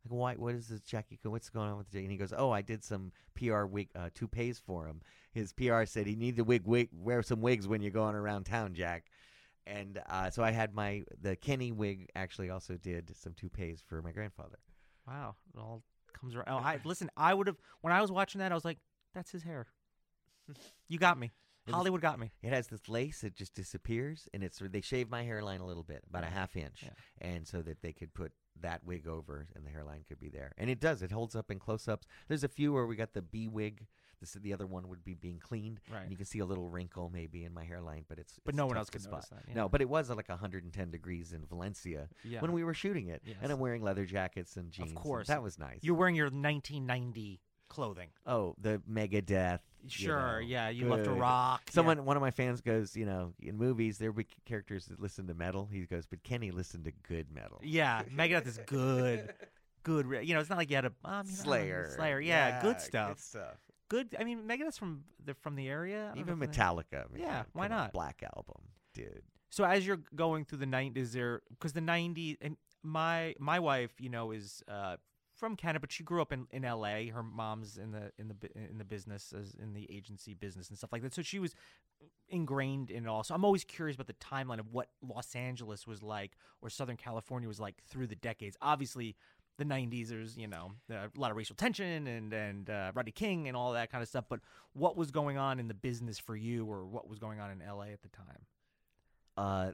C: I go, why? What is this, Jackie? What's going on with Jackie? And he goes, oh, I did some PR wig uh, toupees for him. His PR said he needed to wig, wig, wear some wigs when you're going around town, Jack. And uh, so I had my the Kenny wig. Actually, also did some toupees for my grandfather.
B: Wow. It all comes around. Oh, I listen. I would have when I was watching that. I was like, that's his hair. You got me.
C: It
B: Hollywood got me.
C: It has this lace; it just disappears, and it's they shave my hairline a little bit, about a half inch,
B: Yeah.
C: and so that they could put that wig over, and the hairline could be there. And it does; it holds up in close-ups. There's a few where we got the B wig. This the other one would be being cleaned,
B: Right.
C: and you can see a little wrinkle maybe in my hairline, but it's
B: But no one else could
C: spot.
B: that, yeah.
C: No, but it was like 110 degrees in Valencia
B: Yeah.
C: when we were shooting it,
B: Yes.
C: and I'm wearing leather jackets and jeans. Of
B: course.
C: that was nice.
B: You're wearing your 1990 clothing.
C: oh, the Megadeth. you
B: Sure,
C: know,
B: yeah, you love to
C: good.
B: rock. yeah.
C: Someone, one of my fans goes, you know, in movies there will be characters that listen to metal. He goes, but Kenny listened to good metal.
B: Yeah, Megadeth is good. Good. You know, it's not like you had a um, you know,
C: Slayer,
B: Slayer. Yeah, good stuff.
C: Good stuff.
B: Good. I mean, Megadeth's from they're from the area.
C: Even
B: know if they-
C: Metallica. I mean,
B: Yeah, why not?
C: Black album, dude.
B: So as you're going through the night, is there because the '90s and my my wife, you know, is uh, from Canada, but she grew up in, in L.A. Her mom's in the in the in the business as in the agency business and stuff like that. So she was ingrained in it all. So I'm always curious about the timeline of what Los Angeles was like or Southern California was like through the decades. Obviously. The '90s, there's you know a lot of racial tension and and uh, Rodney King and all that kind of stuff. But what was going on in the business for you, or what was going on in LA at the time?
C: Uh,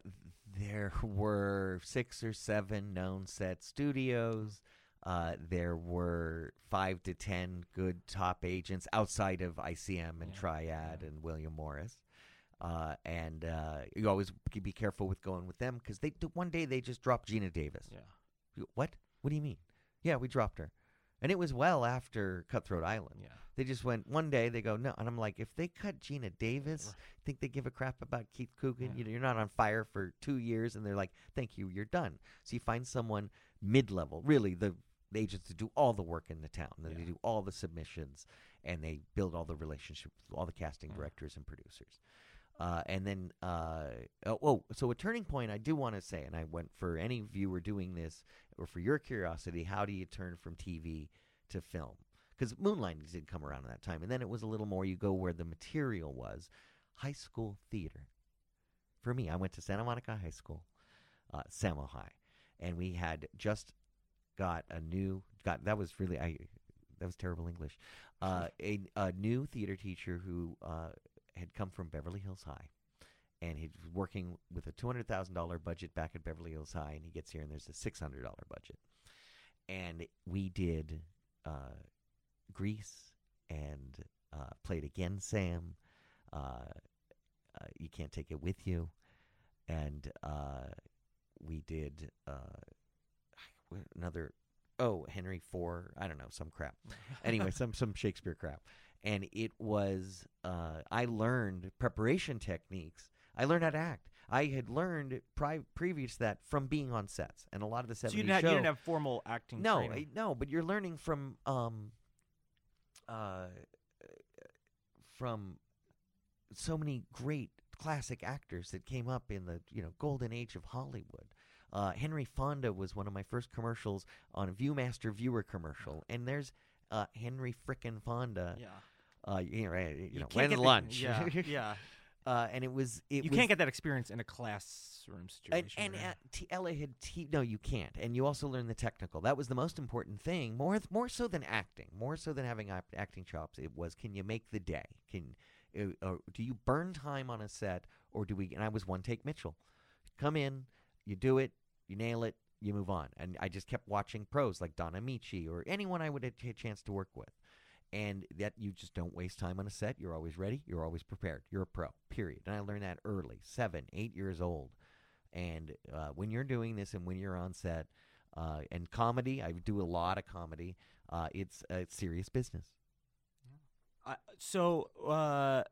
C: there were six or seven known set studios. Uh, there were five to ten good top agents outside of ICM and
B: Yeah,
C: Triad and William Morris. Uh, and uh, you always be careful with going with them because they one day they just dropped Geena Davis.
B: Yeah.
C: What? What do you mean? Yeah, we dropped her, and it was well after Cutthroat Island.
B: Yeah.
C: They just went one day. They go no, and I'm like, if they cut Geena Davis, think they give a crap about Keith Coogan?
B: Yeah.
C: You know, you're not on fire for two years, and they're like, thank you, you're done. So you find someone mid-level, really the, the agents to do all the work in the town. and They
B: Yeah.
C: do all the submissions, and they build all the relationships with all the casting
B: Yeah.
C: directors and producers. Uh, and then, uh, oh, oh, so a turning point I do want to say, and I went for any viewer doing this, or for your curiosity, how do you turn from TV to film? Because Moonlight did come around at that time, and then it was a little more. You go where the material was, high school theater. For me, I went to Santa Monica High School, uh, Samo High, and we had just got a new got that was really I that was terrible English. Uh, a, a new theater teacher who uh, had come from Beverly Hills High, and he was working with a two hundred thousand dollar budget back at Beverly Hills High, and he gets here and there's a six hundred dollar budget, and we did uh, Grease and uh, played again Sam. Uh, uh, you can't take it with you, and uh, we did uh, another. Oh, Henry Four. I don't know some crap. anyway, some some Shakespeare crap, and it was. Uh, I learned preparation techniques. I learned how to act. I had learned pri- previous to that from being on sets, and a lot of the
B: So you didn't, have,
C: show.
B: you didn't have formal acting
C: no. I- no, but you're learning from um, uh, from so many great classic actors that came up in the you know golden age of Hollywood. Uh, Henry Fonda was one of my first commercials on a ViewMaster viewer commercial, and there's uh, Henry frickin' Fonda.
B: yeah.
C: Uh, you know, right, you, know
B: get the-
C: lunch.
B: yeah, yeah.
C: uh, and it was it
B: you
C: was,
B: can't get that experience in a classroom
C: and,
B: situation.
C: and
B: right?
C: at T- LA had T- no, you can't. And you also learn the technical. That was the most important thing, more more so than acting, more so than having act- acting chops. It was, can you make the day? Can uh, uh, do you burn time on a set, or do we? And I was one take Mitchell. Come in, you do it, you nail it, you move on. And I just kept watching pros like Don Ameche or anyone I would have had a chance to work with. And that you just don't waste time on a set. You're always ready. You're always prepared. You're a pro. Period. And I learned that early, seven, eight years old. And uh, when you're doing this and when you're on set, uh, and comedy, I do a lot of comedy. Uh, it's it's serious business.
B: I so uh,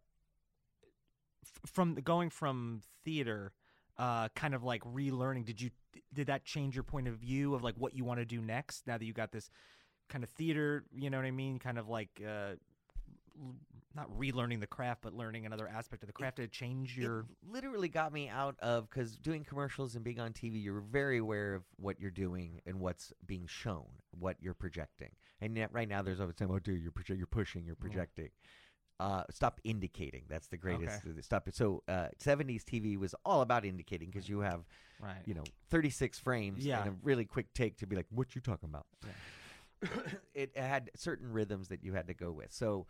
B: f- from the, going from theater, uh, kind of like relearning. Did you did that change your point of view of like what you want to do next? Now that you got this kind of theater, you know what I mean? Kind of like uh, not relearning the craft, but learning another aspect of the craft. It change your?
C: It literally got me out of because doing commercials and being on TV, you're very aware of what you're doing and what's being shown, what you're projecting. And yet, right now, there's always saying, "Oh, dude, you're proje- you're pushing, you're projecting." Uh, stop indicating. That's the greatest.
B: Okay.
C: Stop it. So, uh, 70s TV was all about indicating because you have,
B: right.
C: you know, 36 frames
B: Yeah.
C: and a really quick take to be like, "What you talking about?" it had certain rhythms that you had to go with. So,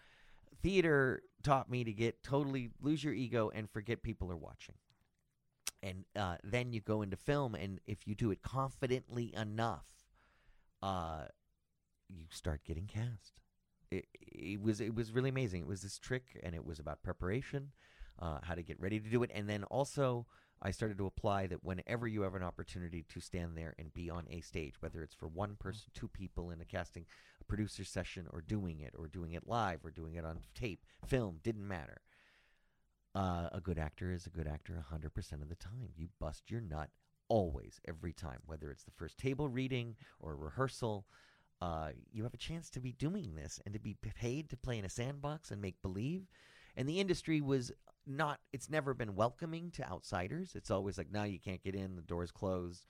C: theater taught me to get totally lose your ego and forget people are watching. And uh, then you go into film, and if you do it confidently enough, uh, you start getting cast. It, it was it was really amazing. It was this trick, and it was about preparation, uh, how to get ready to do it, and then also I started to apply that whenever you have an opportunity to stand there and be on a stage, whether it's for one person, two people in a casting, a producer session, or doing it, or doing it live, or doing it on tape, film, didn't matter. Uh, a good actor is a good actor 100% of the time. You bust your nut always, every time, whether it's the first table reading or rehearsal. Uh, you have a chance to be doing this and to be paid to play in a sandbox and make believe. And the industry was not, it's never been welcoming to outsiders. It's always like, no, you can't get in, the door's closed.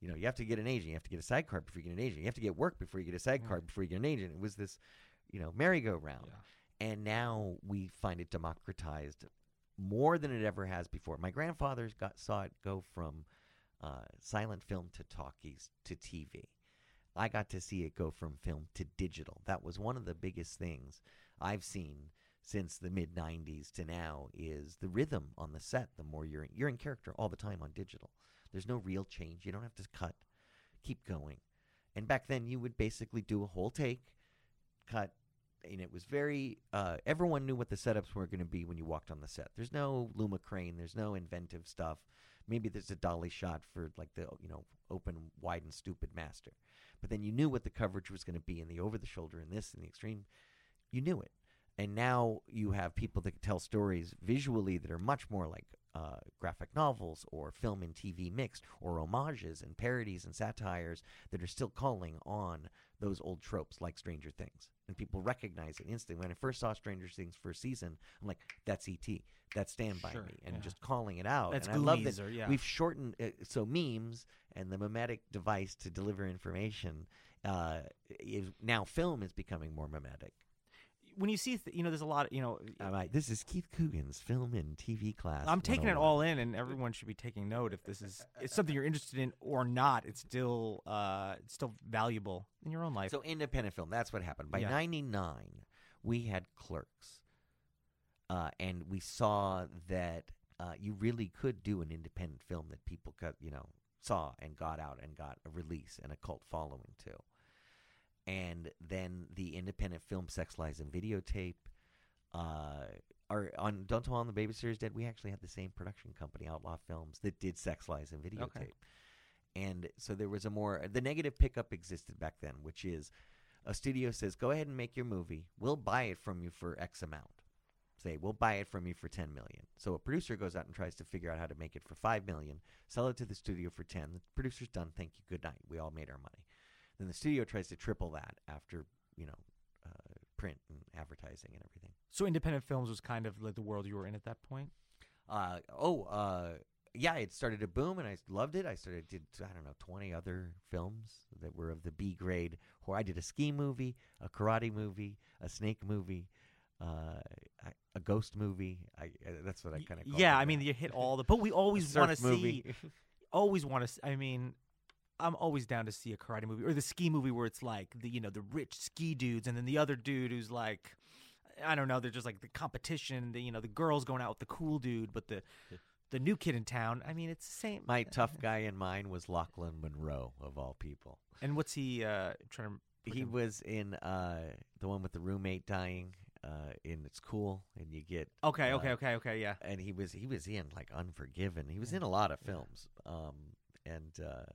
C: You know, you have to get an agent. You have to get a side card before you get an agent. You have to get work before you get a side card before you get an agent. It was this, you know, merry-go-round. And now we find it democratized more than it ever has before. My grandfather's got saw it go from uh, silent film to talkies to TV. I got to see it go from film to digital. That was one of the biggest things I've seen since the mid 90s to now is the rhythm on the set. The more you're in, you're in character all the time on digital. There's no real change. You don't have to cut. Keep going. And back then you would basically do a whole take, cut and it was very. Uh, everyone knew what the setups were going to be when you walked on the set. There's no Louma crane. There's no inventive stuff. Maybe there's a dolly shot for like the you know open, wide, and stupid master. But then you knew what the coverage was going to be in the over the shoulder and this and the extreme. You knew it. And now you have people that tell stories visually that are much more like uh, graphic novels or film and TV mixed or homages and parodies and satires that are still calling on those old tropes like Stranger Things. And people recognize it instantly. When I first saw Stranger Things first season, I'm like, that's E.T., that's Stand By
B: Sure,
C: Me. And
B: yeah.
C: just calling it out.
B: That's
C: and I love that
B: or- yeah.
C: we've shortened uh, so memes and the mimetic device to deliver information uh, is now film is becoming more mimetic.
B: When you see, th- you know, there's a lot. You know,
C: I'm this is Keith Coogan's film and TV class.
B: I'm taking it all in, and everyone should be taking note. If this is it's something you're interested in or not, it's still uh, it's still valuable in your own life.
C: So independent film. That's what happened. By
B: Yeah.
C: '99, we had Clerks, uh, and we saw that uh, you really could do an independent film that people got, you know, saw and got out and got a release and a cult following too. And then the independent film Sex Lies and Videotape. Uh, are on Don't Tell on the Babysitter's Dead. We actually had the same production company, Outlaw Films, that did Sex Lies and Videotape. And so there was a more the negative pickup existed back then, which is a studio says, "Go ahead and make your movie. We'll buy it from you for X amount." Say, "We'll buy it from you for 10 million." So a producer goes out and tries to figure out how to make it for 5 million, sell it to the studio for 10. The producer's done. Thank you. Good night. We all made our money. Then the studio tries to triple that after, you know, uh, print and advertising and everything.
B: so independent films was kind of like the world you were in at that point.
C: Uh, oh, uh, yeah, it started to boom, and I loved it. I started did I don't know twenty other films that were of the B grade. Or I did a ski movie, a karate movie, a snake movie, uh, a ghost movie. I, uh, that's what I kind of
B: yeah, I mean, you hit all the. But we always want to see. Always want to. I mean, I'm always down to see a karate movie or the ski movie where it's like the you know the rich ski dudes and then the other dude who's like. I don't know. They're just like the competition. The you know the girls going out with the cool dude, but the the new kid in town. I mean, it's the same.
C: My tough guy in mine was Lochlyn Munro of all people.
B: And what's he uh trying to?
C: He
B: freaking-
C: was in uh, the one with the roommate dying. Uh, in it's cool, and you get
B: Okay,
C: uh,
B: okay, okay, okay. Yeah.
C: and he was he was in like Unforgiven. He was in a lot of films. Um, and uh,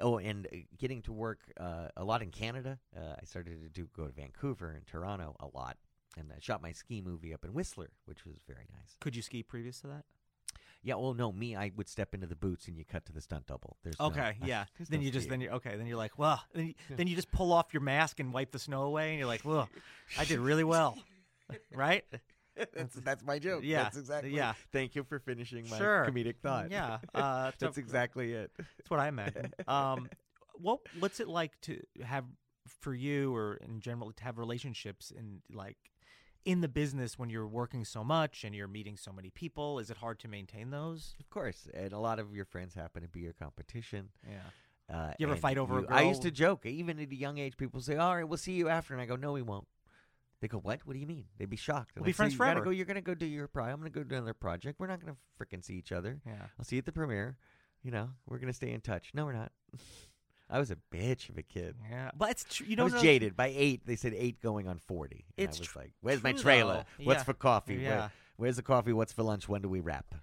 C: oh, and uh, getting to work uh, a lot in Canada. Uh, I started to do go to Vancouver and Toronto a lot, and I shot my ski movie up in Whistler, which was very nice.
B: Could you ski previous to that?
C: Yeah, well, no, me, I would step into the boots and you cut to the stunt double. There's no-
B: Okay, yeah.
C: there's
B: then
C: no
B: you just then you okay. Then you're like, well, then you, then you just pull off your mask and wipe the snow away, and you're like, well, I did really well, right?
C: that's that's my joke.
B: Yeah,
C: that's exactly.
B: yeah.
C: Thank you for finishing my
B: Sure.
C: comedic thought.
B: Yeah, uh,
C: that's
B: so-
C: exactly it.
B: That's what I imagine. Um, what what's it like to have for you or in general to have relationships in like in the business when you're working so much and you're meeting so many people? Is it hard to maintain those?
C: Of course, and a lot of your friends happen to be your competition.
B: Yeah.
C: Uh,
B: You ever fight over a
C: you- I used to joke, even at a young age, people say, "All right, we'll see you after," and I go, "No, we won't." They go, "What? What do you mean?" They'd be shocked.
B: We'll
C: And
B: be
C: I'd say,
B: friends
C: "You
B: forever."
C: Go. You're gonna go do your project. I'm gonna go do another project. We're not gonna freaking see each other.
B: Yeah.
C: I'll see you at the premiere. You know, we're gonna stay in touch. No, we're not. I was a bitch of a kid.
B: Yeah. But it's true. You
C: I
B: don't
C: was
B: know.
C: jaded. By eight, they said eight going on forty. And
B: It's
C: I was
B: tr-
C: like, "Where's my trailer?
B: though.
C: What's
B: Yeah.
C: for coffee? Where-
B: Yeah.
C: where's the coffee? What's for lunch? When do we wrap?"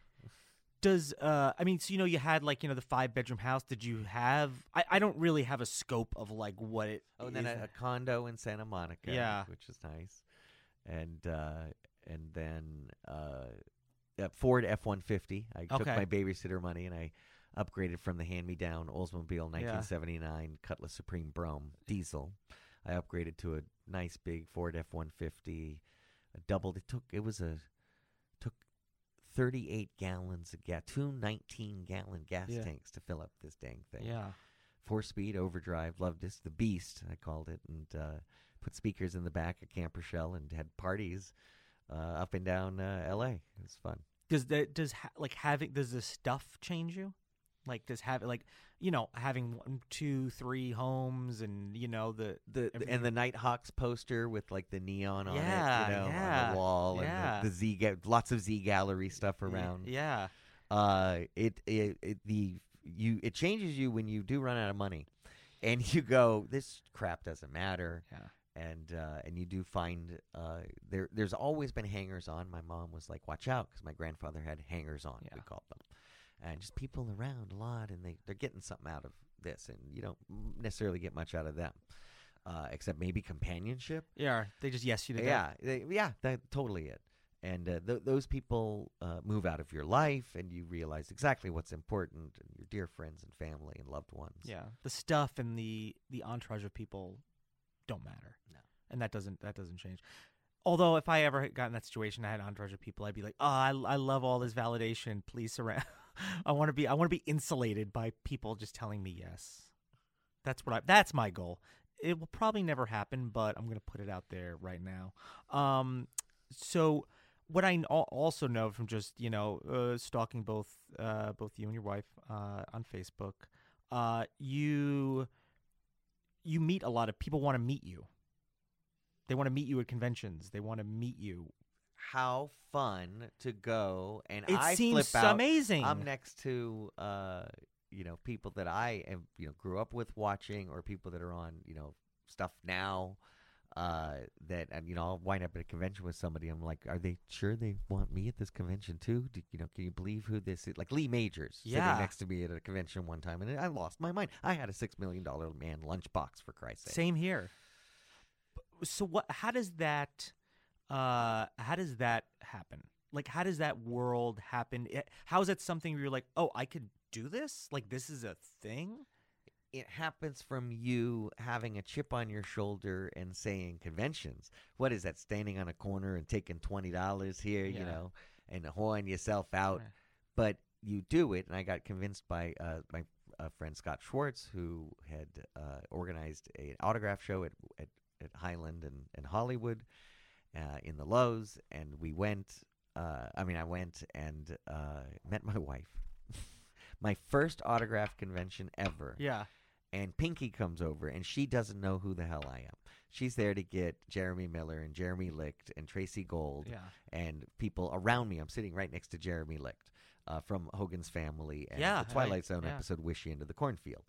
B: Does uh I mean so you know you had like you know the five bedroom house did you have I, I don't really have a scope of like what it
C: Oh, and then a, a condo in Santa Monica,
B: Yeah.
C: which is nice, and uh, and then uh, a Ford F one fifty. I took my babysitter money and I upgraded from the hand me down Oldsmobile nineteen seventy nine Cutlass Supreme Brougham diesel. I upgraded to a nice big Ford F one fifty. Doubled. It took. It was a 38 gallons of gas, two 19 gallon gas
B: yeah.
C: tanks to fill up this dang thing.
B: Yeah.
C: Four speed overdrive, loved this. The Beast, I called it, and uh, put speakers in the back of camper shell and had parties uh, up and down uh, LA. It was fun.
B: Does that, does ha- like having, does the stuff change you? Like does have like you know having one two three homes and you know the
C: the, the- and the nighthawks poster with like the neon on
B: Yeah,
C: it you know on the wall
B: yeah.
C: and the, the z ga- lots of Z Gallerie stuff around
B: yeah
C: uh it, it it the you it changes you when you do run out of money and you go this crap doesn't matter
B: yeah
C: and uh, and you do find uh, there. There's always been hangers on. My mom was like, "Watch out," because my grandfather had hangers on.
B: Yeah.
C: We called them, and just people around a lot, and they they're getting something out of this, and you don't necessarily get much out of them, uh, except maybe companionship.
B: Yeah, they just yes you to.
C: Yeah, they, yeah, that's totally it. And uh, th- those people uh, move out of your life, and you realize exactly what's important, and your dear friends and family and loved ones.
B: Yeah, the stuff and the the entourage of people don't matter.
C: No.
B: and that doesn't that doesn't change. Although if I ever got in that situation, I had an entourage of people, I'd be like, oh, I, I love all this validation. Please surround. I want to be I want to be insulated by people just telling me yes. That's what I. That's my goal. It will probably never happen, but I'm gonna put it out there right now. Um, so what I also know from just you know uh, stalking both uh, both you and your wife uh, on Facebook, uh, you you meet a lot of people want to meet you. They want to meet you at conventions. They want to meet you.
C: How fun to go and
B: It
C: I
B: seems
C: flip out.
B: amazing.
C: I'm next to uh, you know people that I am you know grew up with watching, or people that are on you know stuff now. Uh, that and you know I'll wind up at a convention with somebody. I'm like, are they sure they want me at this convention too? Do, you know, can you believe who this is? Like Lee Majors
B: Yeah.
C: sitting next to me at a convention one time, and I lost my mind. I had a six million dollar man lunchbox for Christ's sake.
B: Same here. So what? How does that? Uh, how does that happen? Like, how does that world happen? How is that something where you're like, oh, I could do this? Like, this is a thing?
C: it happens from you having a chip on your shoulder and saying conventions. What is that? Standing on a corner and taking twenty dollars here, you know, and whoring yourself out.
B: Right.
C: But you do it, and I got convinced by uh, my uh, friend Scott Schwartz, who had uh, organized an autograph show at at, at Highland and, and Hollywood uh, in the Loews, and we went. Uh, I mean, I went and uh, met my wife. my first autograph convention ever
B: Yeah.
C: and Pinky comes over, and she doesn't know who the hell I am. She's there to get Jeremy Miller and Jeremy Licht and Tracey Gold
B: Yeah.
C: and people around me. I'm sitting right next to Jeremy Licht uh, from Hogan's Family and
B: Yeah,
C: the Twilight
B: I-
C: Zone
B: yeah.
C: episode "Wish You Into the Cornfield."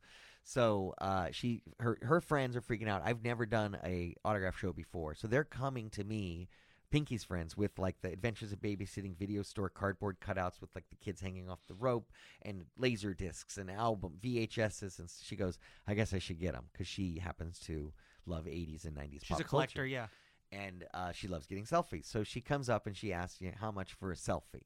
C: So uh, she, her, her friends are freaking out. I've never done a autograph show before, so they're coming to me. Pinky's friends with like the Adventures of Babysitting video store cardboard cutouts with like the kids hanging off the rope and laser discs and album VHSs and she goes I guess I should get them because she happens to love 80s and 90s
B: She's a collector.
C: culture.
B: Yeah.
C: and uh, she loves getting selfies so she comes up and she asks you know, how much for a selfie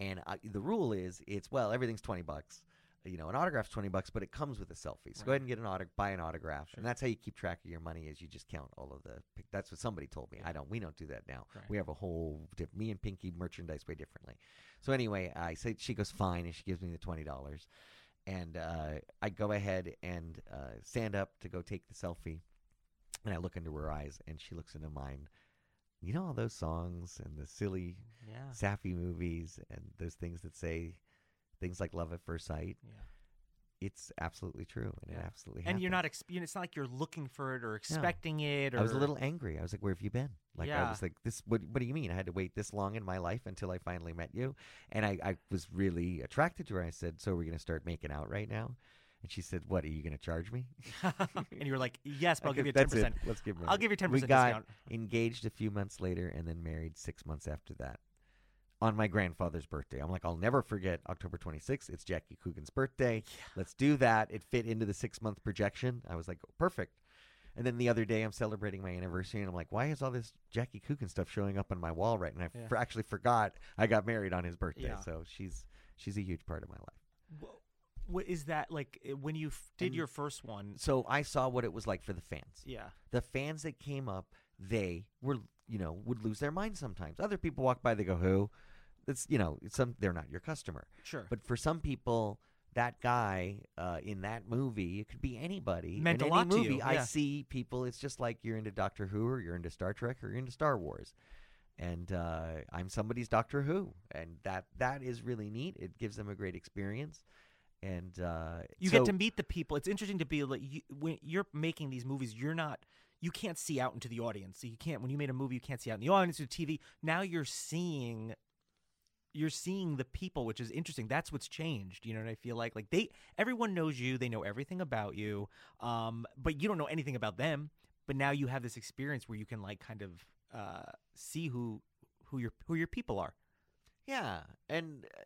C: and uh, the rule is it's well everything's 20 bucks you know an autograph's 20 bucks but it comes with a selfie. So go ahead and get an autograph buy an autograph. And that's how you keep track of your money is you just count all of the pic- that's what somebody told me. I don't we don't do that now.
B: Right.
C: we have a whole diff- me and pinky merchandise way differently. So anyway i say she goes fine and she gives me the $20 and uh, i go ahead and uh, stand up to go take the selfie. And i look into her eyes and she looks into mine. You know all those songs and the silly
B: Yeah.
C: sappy movies and those things that say things like love at first sight
B: Yeah.
C: it's absolutely true and it absolutely
B: And you're not. Exp- it's not like you're looking for it or expecting it. Or
C: I was a little angry. I was like, "Where have you been?" Like I was like, "This. What? What do you mean? I had to wait this long in my life until I finally met you?" And I, I was really attracted to her. I said, "So we're gonna start making out right now?" And she said, "What? Are you gonna charge me?"
B: and you were like, yes, but I'll give you ten percent.
C: Let's give.
B: I'll give you ten
C: We
B: percent
C: got
B: discount.
C: engaged a few months later, and then married six months after that. On my grandfather's birthday, I'm like, I'll never forget October 26th. It's Jackie Coogan's birthday. Let's do that. It fit into the six month projection. I was like, oh, perfect. And then the other day, I'm celebrating my anniversary, and I'm like, why is all this Jackie Coogan stuff showing up on my wall right? And I
B: Yeah.
C: for- actually forgot I got married on his birthday.
B: Yeah.
C: So she's she's a huge part of my life.
B: What is that like when you f- did
C: And-
B: your first one?
C: So I saw what it was like for the fans.
B: Yeah.
C: the fans that came up, they were, you know, would lose their minds sometimes. Other people walk by, they go, "Who?" It's, you know, some they're not your customer.
B: Sure.
C: But for some people, that guy uh, in that movie, it could be anybody.
B: Meant
C: in
B: a
C: any
B: lot to
C: movie,
B: you,
C: I
B: yeah.
C: see people. It's just like you're into Doctor Who, or you're into Star Trek, or you're into Star Wars. And uh, I'm somebody's Doctor Who, and that that is really neat. It gives them a great experience, and uh,
B: you
C: so-
B: get to meet the people. It's interesting to be like you, when you're making these movies. You're not. You can't see out into the audience. So you can't. When you made a movie, you can't see out in the audience or TV. Now you're seeing. You're seeing the people, which is interesting. That's what's changed. You know what I feel like? Like they, everyone knows you. They know everything about you. Um, but you don't know anything about them. but now you have this experience where you can like kind of uh, see who who your who your people are.
C: Yeah, and uh,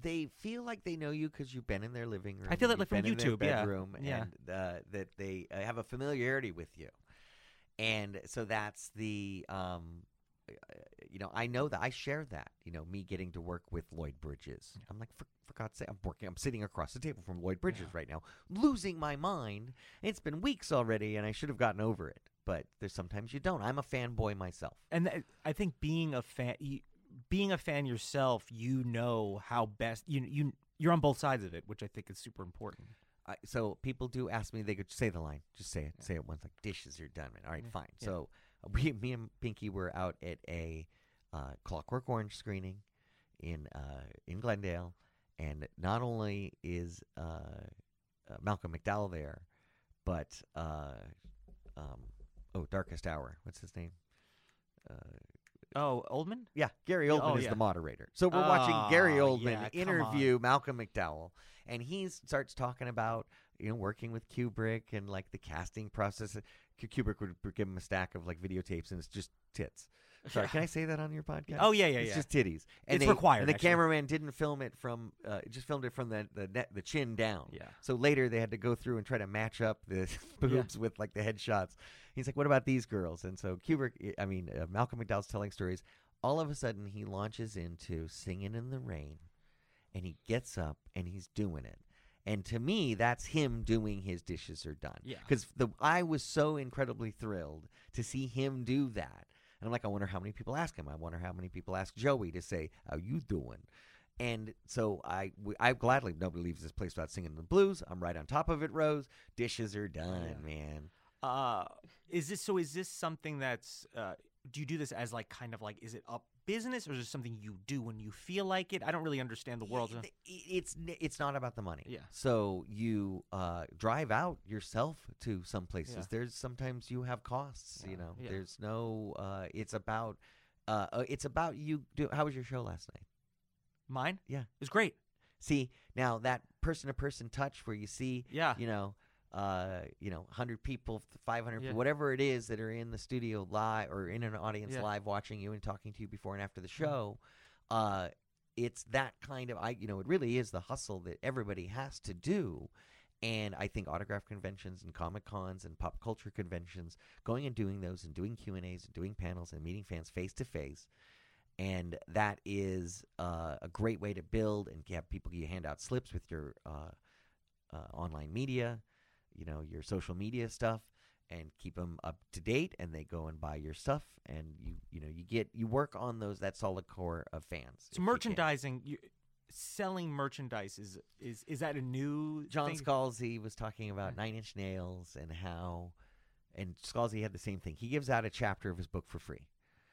C: they feel like they know you because you've been in their living room.
B: I feel that, like, from
C: been in their
B: YouTube, yeah.
C: bedroom,
B: Yeah.
C: and uh, that they uh, have a familiarity with you, and so that's the. Um, you know, I know that I share that. You know, me getting to work with Lloyd Bridges. I'm like, for, for God's sake, I'm working. I'm sitting across the table from Lloyd Bridges right now, losing my mind. It's been weeks already, and I should have gotten over it. But there's sometimes you don't. I'm a fanboy myself.
B: And th- I think being a fan, you, being a fan yourself, you know how best you you you're on both sides of it, which I think is super important.
C: I, so people do ask me. They could say the line. Just say it. Say it once. Like dishes are done. Man. All right, fine.
B: yeah.
C: So uh, we, me and Pinky were out at a uh, Clockwork Orange screening in uh, in Glendale, and not only is uh, uh, Malcolm McDowell there, but uh, um, oh, Darkest Hour. What's his name? Uh,
B: Oh, Oldman.
C: yeah, Gary Oldman
B: oh,
C: is
B: yeah.
C: the moderator. So we're watching Gary
B: Oh,
C: Oldman
B: yeah,
C: interview Malcolm McDowell, and he starts talking about you know working with Kubrick and like the casting process. Ku- Kubrick would would give him a stack of like videotapes, and it's just tits. Sorry, can I say that on your podcast?
B: Oh, yeah, yeah,
C: it's
B: yeah.
C: just titties. And
B: It's
C: they-
B: required,
C: And the
B: actually.
C: cameraman didn't film it from, uh, just filmed it from the the, net, the chin down.
B: Yeah.
C: So later they had to go through and try to match up the boobs with like the headshots. He's like, "What about these girls?" And so Kubrick, I mean uh, Malcolm McDowell's telling stories. All of a sudden, he launches into "Singing in the Rain," and he gets up and he's doing it. And to me, that's him doing his dishes are done.
B: Yeah.
C: Because the I was so incredibly thrilled to see him do that. And I'm like, I wonder how many people ask him. I wonder how many people ask Joey to say, "How you doing?" And so I, I gladly nobody leaves this place without singing the blues. I'm right on top of it. Rose, dishes are done, man.
B: Uh, is this so? Is this something that's? Uh, do you do this as like kind of like? Is it a business or is it something you do when you feel like it? I don't really understand the world.
C: It's it's not about the money.
B: Yeah.
C: So you uh, drive out yourself to some places.
B: Yeah.
C: There's sometimes you have costs. You know.
B: Yeah.
C: There's no. Uh, it's about. Uh, uh, it's about you. Do, how was your show last night?
B: Mine.
C: Yeah.
B: It was great.
C: See now that person to person touch where you see.
B: Yeah.
C: You know. Uh, you know, hundred people, five hundred,
B: Yeah.
C: people, whatever it is that are in the studio live or in an audience
B: Yeah.
C: live watching you and talking to you before and after the show. Uh, it's that kind of I you know it really is the hustle that everybody has to do and I think autograph conventions and comic cons and pop culture conventions going and doing those and doing Q&As and doing panels and meeting fans face to face and that is uh, a great way to build and have people you hand out slips with your uh, uh, online media you know your social media stuff and keep them up to date and they go and buy your stuff and you you know you get you work on those that solid core of fans
B: So merchandising, you, selling merchandise is is is that a new
C: John
B: thing?
C: Scalzi was talking about Nine Inch Nails and how, and Scalzi had the same thing. He gives out a chapter of his book for free.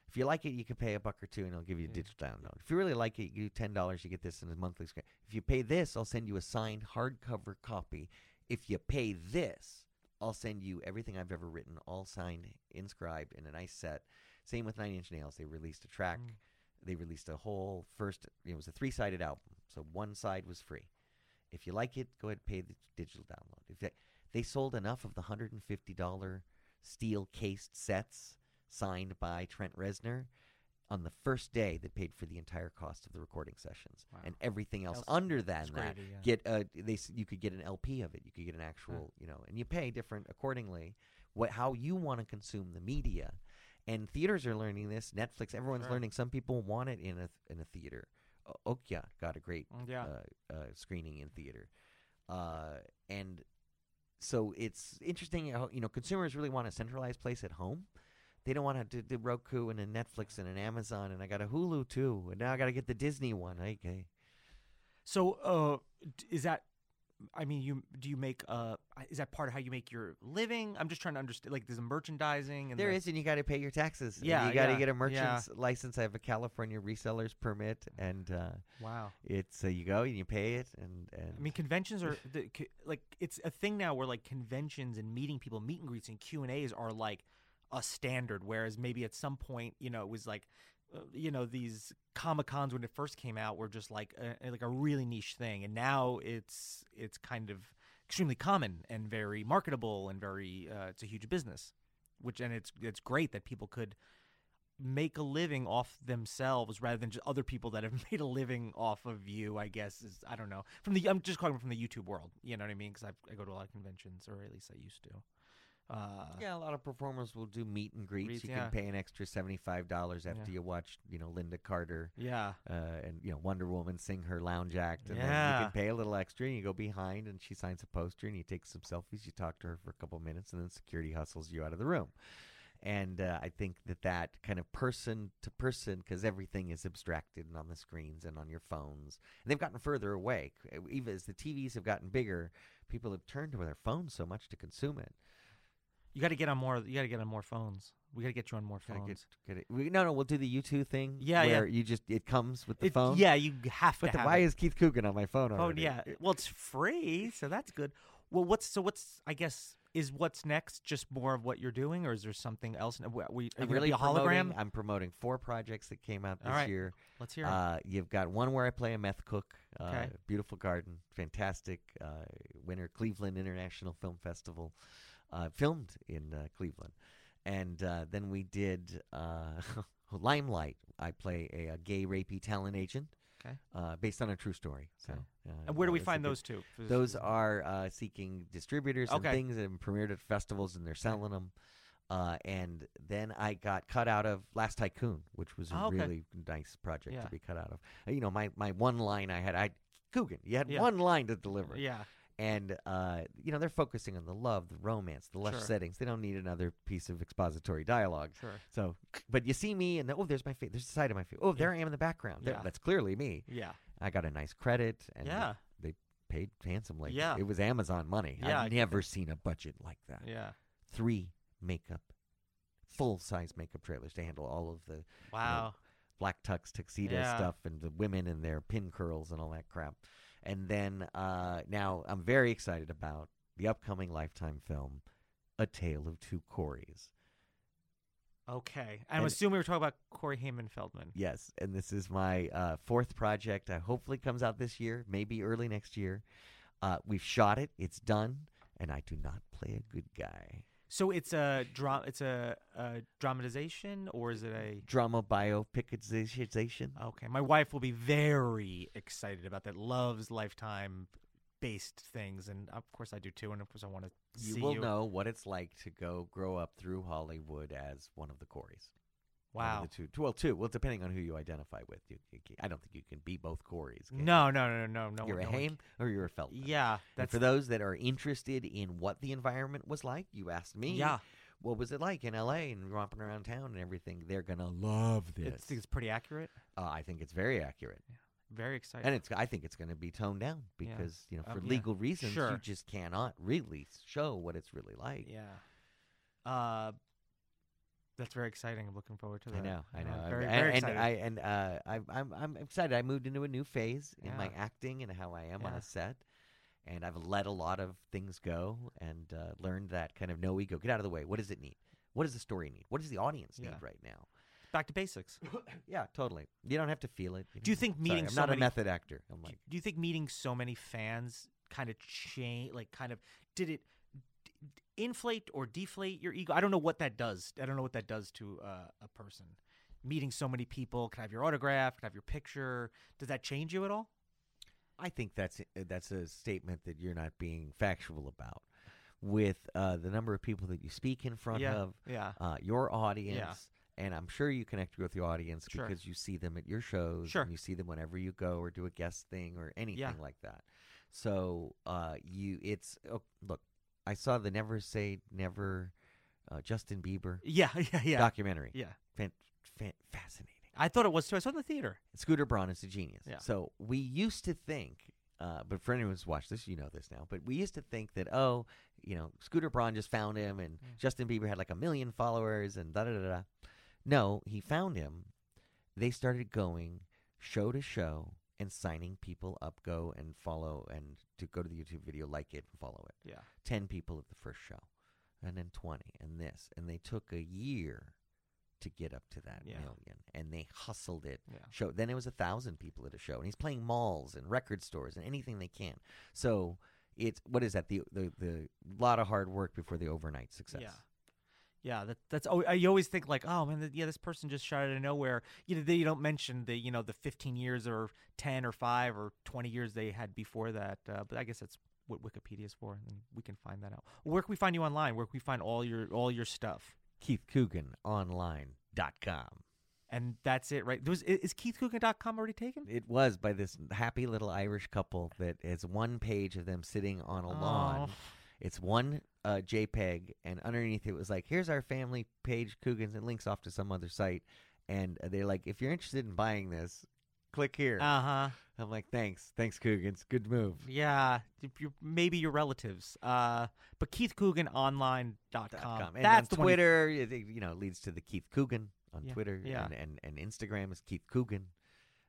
C: If you like it, you can pay a buck or two, and I'll give you a digital download. If you really like it, you do ten dollars, you get this in a monthly. sc- If you pay this, I'll send you a signed hardcover copy. If you pay this, I'll send you everything I've ever written, all signed, inscribed in a nice set. Same with Nine Inch Nails. They released a track. Mm. They released a whole first. It was a three-sided album, so one side was free. If you like it, go ahead and pay the digital download. If they, they sold enough of the hundred and fifty dollar steel cased sets signed by Trent Reznor, on the first day they paid for the entire cost of the recording sessions and everything else
B: Else-
C: under than that.
B: yeah.
C: Get uh, they you could get an LP of it. You could get an actual you know, and you pay different accordingly. What how you want to consume the media. And theaters are learning this. Netflix, everyone's
B: Sure.
C: learning. Some people want it in a in a theater. Okja got a great
B: Mm, yeah.
C: uh, uh, screening in theater, uh, and so it's interesting. How, you know, consumers really want a centralized place at home. They don't want to do the Roku and a Netflix and an Amazon, and I got a Hulu too, and now I got to get the Disney one. Okay,
B: So, uh, is that? I mean, you do you make uh? Is that part of how you make your living? I'm just trying to understand. Like, there's merchandising and
C: there
B: the-
C: is, and you got to pay your taxes. and
B: Yeah,
C: you got to
B: yeah,
C: get a
B: yeah.
C: merchant's license. I have a California reseller's permit, and uh,
B: Wow.
C: it's uh, you go and you pay it, and, and
B: I mean, conventions are the, like it's a thing now where like conventions and meeting people, meet and greets and Q and A's are like a standard. Whereas maybe at some point, you know, it was like, uh, you know, these comic cons when it first came out were just like a, like a really niche thing, and now it's it's kind of extremely common and very marketable and very uh, it's a huge business. which and it's it's great that people could make a living off themselves rather than just other people that have made a living off of you. I guess is I don't know from the I'm just calling from the YouTube world. You know what I mean? Because I go to a lot of conventions, or at least I used to. Uh,
C: Yeah, a lot of performers will do meet and greets. You
B: yeah.
C: can pay an extra seventy-five dollars after
B: Yeah.
C: you watch, you know, Lynda Carter
B: yeah.
C: uh, and you know Wonder Woman sing her lounge act, and then you can pay a little extra, and you go behind, and she signs a poster, and you take some selfies. You talk to her for a couple minutes, and then security hustles you out of the room. And uh, I think that that kind of person to person, because everything is abstracted and on the screens and on your phones, and they've gotten further away. Even as the TVs have gotten bigger, people have turned to their phones so much to consume it.
B: You got to get on more. You got to get on more phones. We got to get you on more
C: Gotta
B: phones.
C: get, get it. We, no, no, we'll do the U2 thing.
B: Yeah, yeah.
C: you just it comes with the
B: It-
C: phone.
B: Yeah, you have
C: But
B: to
C: the,
B: have
C: why
B: it.
C: is Keith Coogan on my phone
B: phone.
C: already?
B: Yeah, well, it's free, so that's good. Well, what's so what's I guess is what's next just more of what you're doing, or is there something else? We, we, are
C: I'm
B: gonna
C: really
B: be a hologram?
C: promoting- I'm promoting four projects that came out this
B: All right.
C: year.
B: Let's hear. it.
C: Uh, you've got one where I play a meth cook. Uh,
B: Okay.
C: Beautiful garden, fantastic. Uh, winner Cleveland International Film Festival, uh, filmed in uh, Cleveland, and uh, then we did uh, Limelight. I play a, a gay rapey talent agent.
B: Okay.
C: Uh, based on a true story. So, uh,
B: and where do we find those two?
C: Those are uh, seeking distributors and things and premiered at festivals, and they're selling them. Uh, and then I got cut out of Last Tycoon, which was a
B: Oh, okay.
C: really nice project
B: Yeah.
C: to be cut out of. You know, my, my one line I had, I Coogan, you had
B: Yeah.
C: one line to deliver,
B: Yeah,
C: and uh, you know they're focusing on the love, the romance, the lush
B: Sure.
C: settings. They don't need another piece of expository dialogue.
B: sure.
C: So, but you see me, and oh, there's my face. There's the side of my face. Oh, there I am in the background. There-
B: Yeah.
C: that's clearly me.
B: Yeah,
C: I got a nice credit, and
B: Yeah.
C: they paid handsomely.
B: Yeah.
C: it was Amazon money.
B: Yeah,
C: I've never seen a budget like that.
B: yeah.
C: Three makeup, full size makeup trailers to handle all of the
B: Wow.
C: black tux tuxedo
B: Yeah.
C: stuff and the women and their pin curls and all that crap. And then uh, now I'm very excited about the upcoming Lifetime film, A Tale of Two Coreys.
B: Okay, I'm
C: And-
B: assuming we're talking about Corey Heyman Feldman.
C: Yes, and this is my uh, fourth project. Uh, hopefully, comes out this year, maybe early next year. Uh, we've shot it; it's done, and I do not play a good guy.
B: So it's a dra- It's a, a dramatization, or is it a?
C: Drama biopicization.
B: Okay, my wife will be very excited about that. Loves Lifetime based things, and of course I do too. And of course I want to
C: You will
B: you.
C: know what it's like to go grow up through Hollywood as one of the Corys.
B: Wow.
C: the two, well, two. Well, depending on who you identify with, you, you, I don't think you can be both Corys.
B: No, no, no, no, no.
C: you're a
B: no one
C: Haim or you're a Feldman.
B: Yeah,
C: And
B: that's
C: for those that are interested in what the environment was like, you asked me.
B: Yeah,
C: what was it like in L.A. and romping around town and everything? They're gonna love this.
B: it's, it's pretty accurate.
C: uh, I think it's very accurate,
B: Very exciting.
C: and it's. I think it's gonna be toned down
B: Yeah.
C: because you know for
B: Um, yeah.
C: legal reasons you just cannot really show what it's really like.
B: yeah. Uh, that's very exciting. I'm looking forward to that.
C: I know, I know, I'm-
B: very,
C: and,
B: very
C: and
B: excited.
C: I and uh, I, I'm I'm excited. I moved into a new phase in my acting and how I am on a set, and I've let a lot of things go and uh, learned that kind of no ego. Get out of the way. What does it need? What does the story need? What does the audience
B: Yeah.
C: need right now?
B: Back to basics.
C: Yeah, totally. You don't have to feel it.
B: Do you think
C: Sorry,
B: meeting
C: I'm
B: so
C: not
B: many-
C: a method actor. I'm like,
B: do you think meeting so many fans kind of change, like, kind of, did it inflate or deflate your ego? I don't know what that does. I don't know what that does to uh, a person. Meeting so many people, can I have your autograph? Can I have your picture? Does that change you at all?
C: I think that's uh, that's a statement that you're not being factual about. With uh, the number of people that you speak in front
B: yeah,
C: of,
B: yeah,
C: uh, your audience, and I'm sure you connect with your audience
B: Sure.
C: because you see them at your shows,
B: Sure.
C: and you see them whenever you go or do a guest thing or anything
B: Yeah.
C: like that. So uh, you, it's oh, look, I saw the Never Say Never uh, Justin Bieber
B: yeah, yeah, yeah,
C: documentary.
B: yeah.
C: Fan, fan, fascinating.
B: I thought it was too. I saw it in the theater.
C: Scooter Braun is a genius.
B: Yeah.
C: So we used to think, uh, but for anyone who's watched this, you know this now. But we used to think that oh, you know, Scooter Braun just found him, and
B: Mm.
C: Justin Bieber had like a million followers, and da da da da. No, he found him. They started going show to show and signing people up, go and follow, and to go to the YouTube video, like it, and follow it.
B: Yeah.
C: 10 people at the first show and then 20 and this and they took a year to get up to that
B: Yeah.
C: million and they hustled it
B: Yeah.
C: show then it was a thousand people at a show and he's playing malls and record stores and anything they can so it's what is that the the, the lot of hard work before the overnight success
B: Yeah. Yeah, that, that's. Oh, you always think like, oh man, yeah, this person just shot out of nowhere. You know, they you don't mention the you know the 15 years or 10 or five or 20 years they had before that. Uh, but I guess that's what Wikipedia is for, and we can find that out. Where can we find you online? Where can we find all your all your stuff?
C: KeithCooganOnline.com.
B: And that's it, right? There was, is KeithCoogan.com already taken?
C: It was by this happy little Irish couple that has one page of them sitting on a lawn.
B: Oh.
C: It's one uh, JPEG, and underneath it was like, "Here's our family page, Coogan's," and links off to some other site. And uh, they're like, "If you're interested in buying this, click here."
B: Uh huh.
C: I'm like, "Thanks, thanks, Coogan's, Good move."
B: Yeah, you maybe your relatives. Uh, but KeithCooganOnline.com.
C: dot com. And
B: That's
C: on Twitter, it, it, you know, leads to the Keith Coogan on
B: Yeah,
C: Twitter,
B: yeah.
C: And, and and Instagram is Keith Coogan.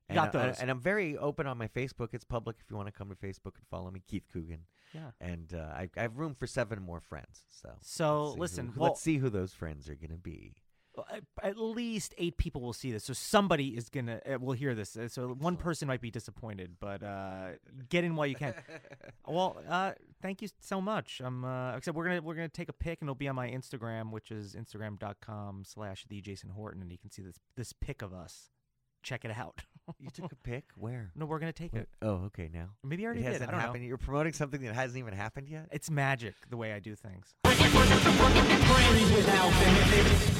C: And
B: Got
C: I- I-
B: those.
C: and I'm very open on my Facebook. It's public if you want to come to Facebook and follow me, Keith Coogan.
B: Yeah.
C: And uh, I, I have room for seven more friends. So
B: So,
C: let's see
B: listen,
C: who-
B: well-
C: let's see who those friends are going to be.
B: Well, at- At least eight people will see this, so somebody is gonna uh, will hear this. Uh, So one person might be disappointed, but uh, get in while you can. well, uh, thank you so much. Um, uh, except we're gonna we're gonna take a pic and it'll be on my Instagram, which is instagram.com slash the Jason Horton, and you can see this this pic of us. Check it out.
C: You took a pic? Where?
B: no, we're gonna take
C: Where-
B: it.
C: Oh, okay. Now
B: Maybe I
C: it
B: already did.
C: hasn't
B: I don't
C: happened.
B: know.
C: You're promoting something that hasn't even happened yet.
B: It's magic the way I do things.
A: Without benefits.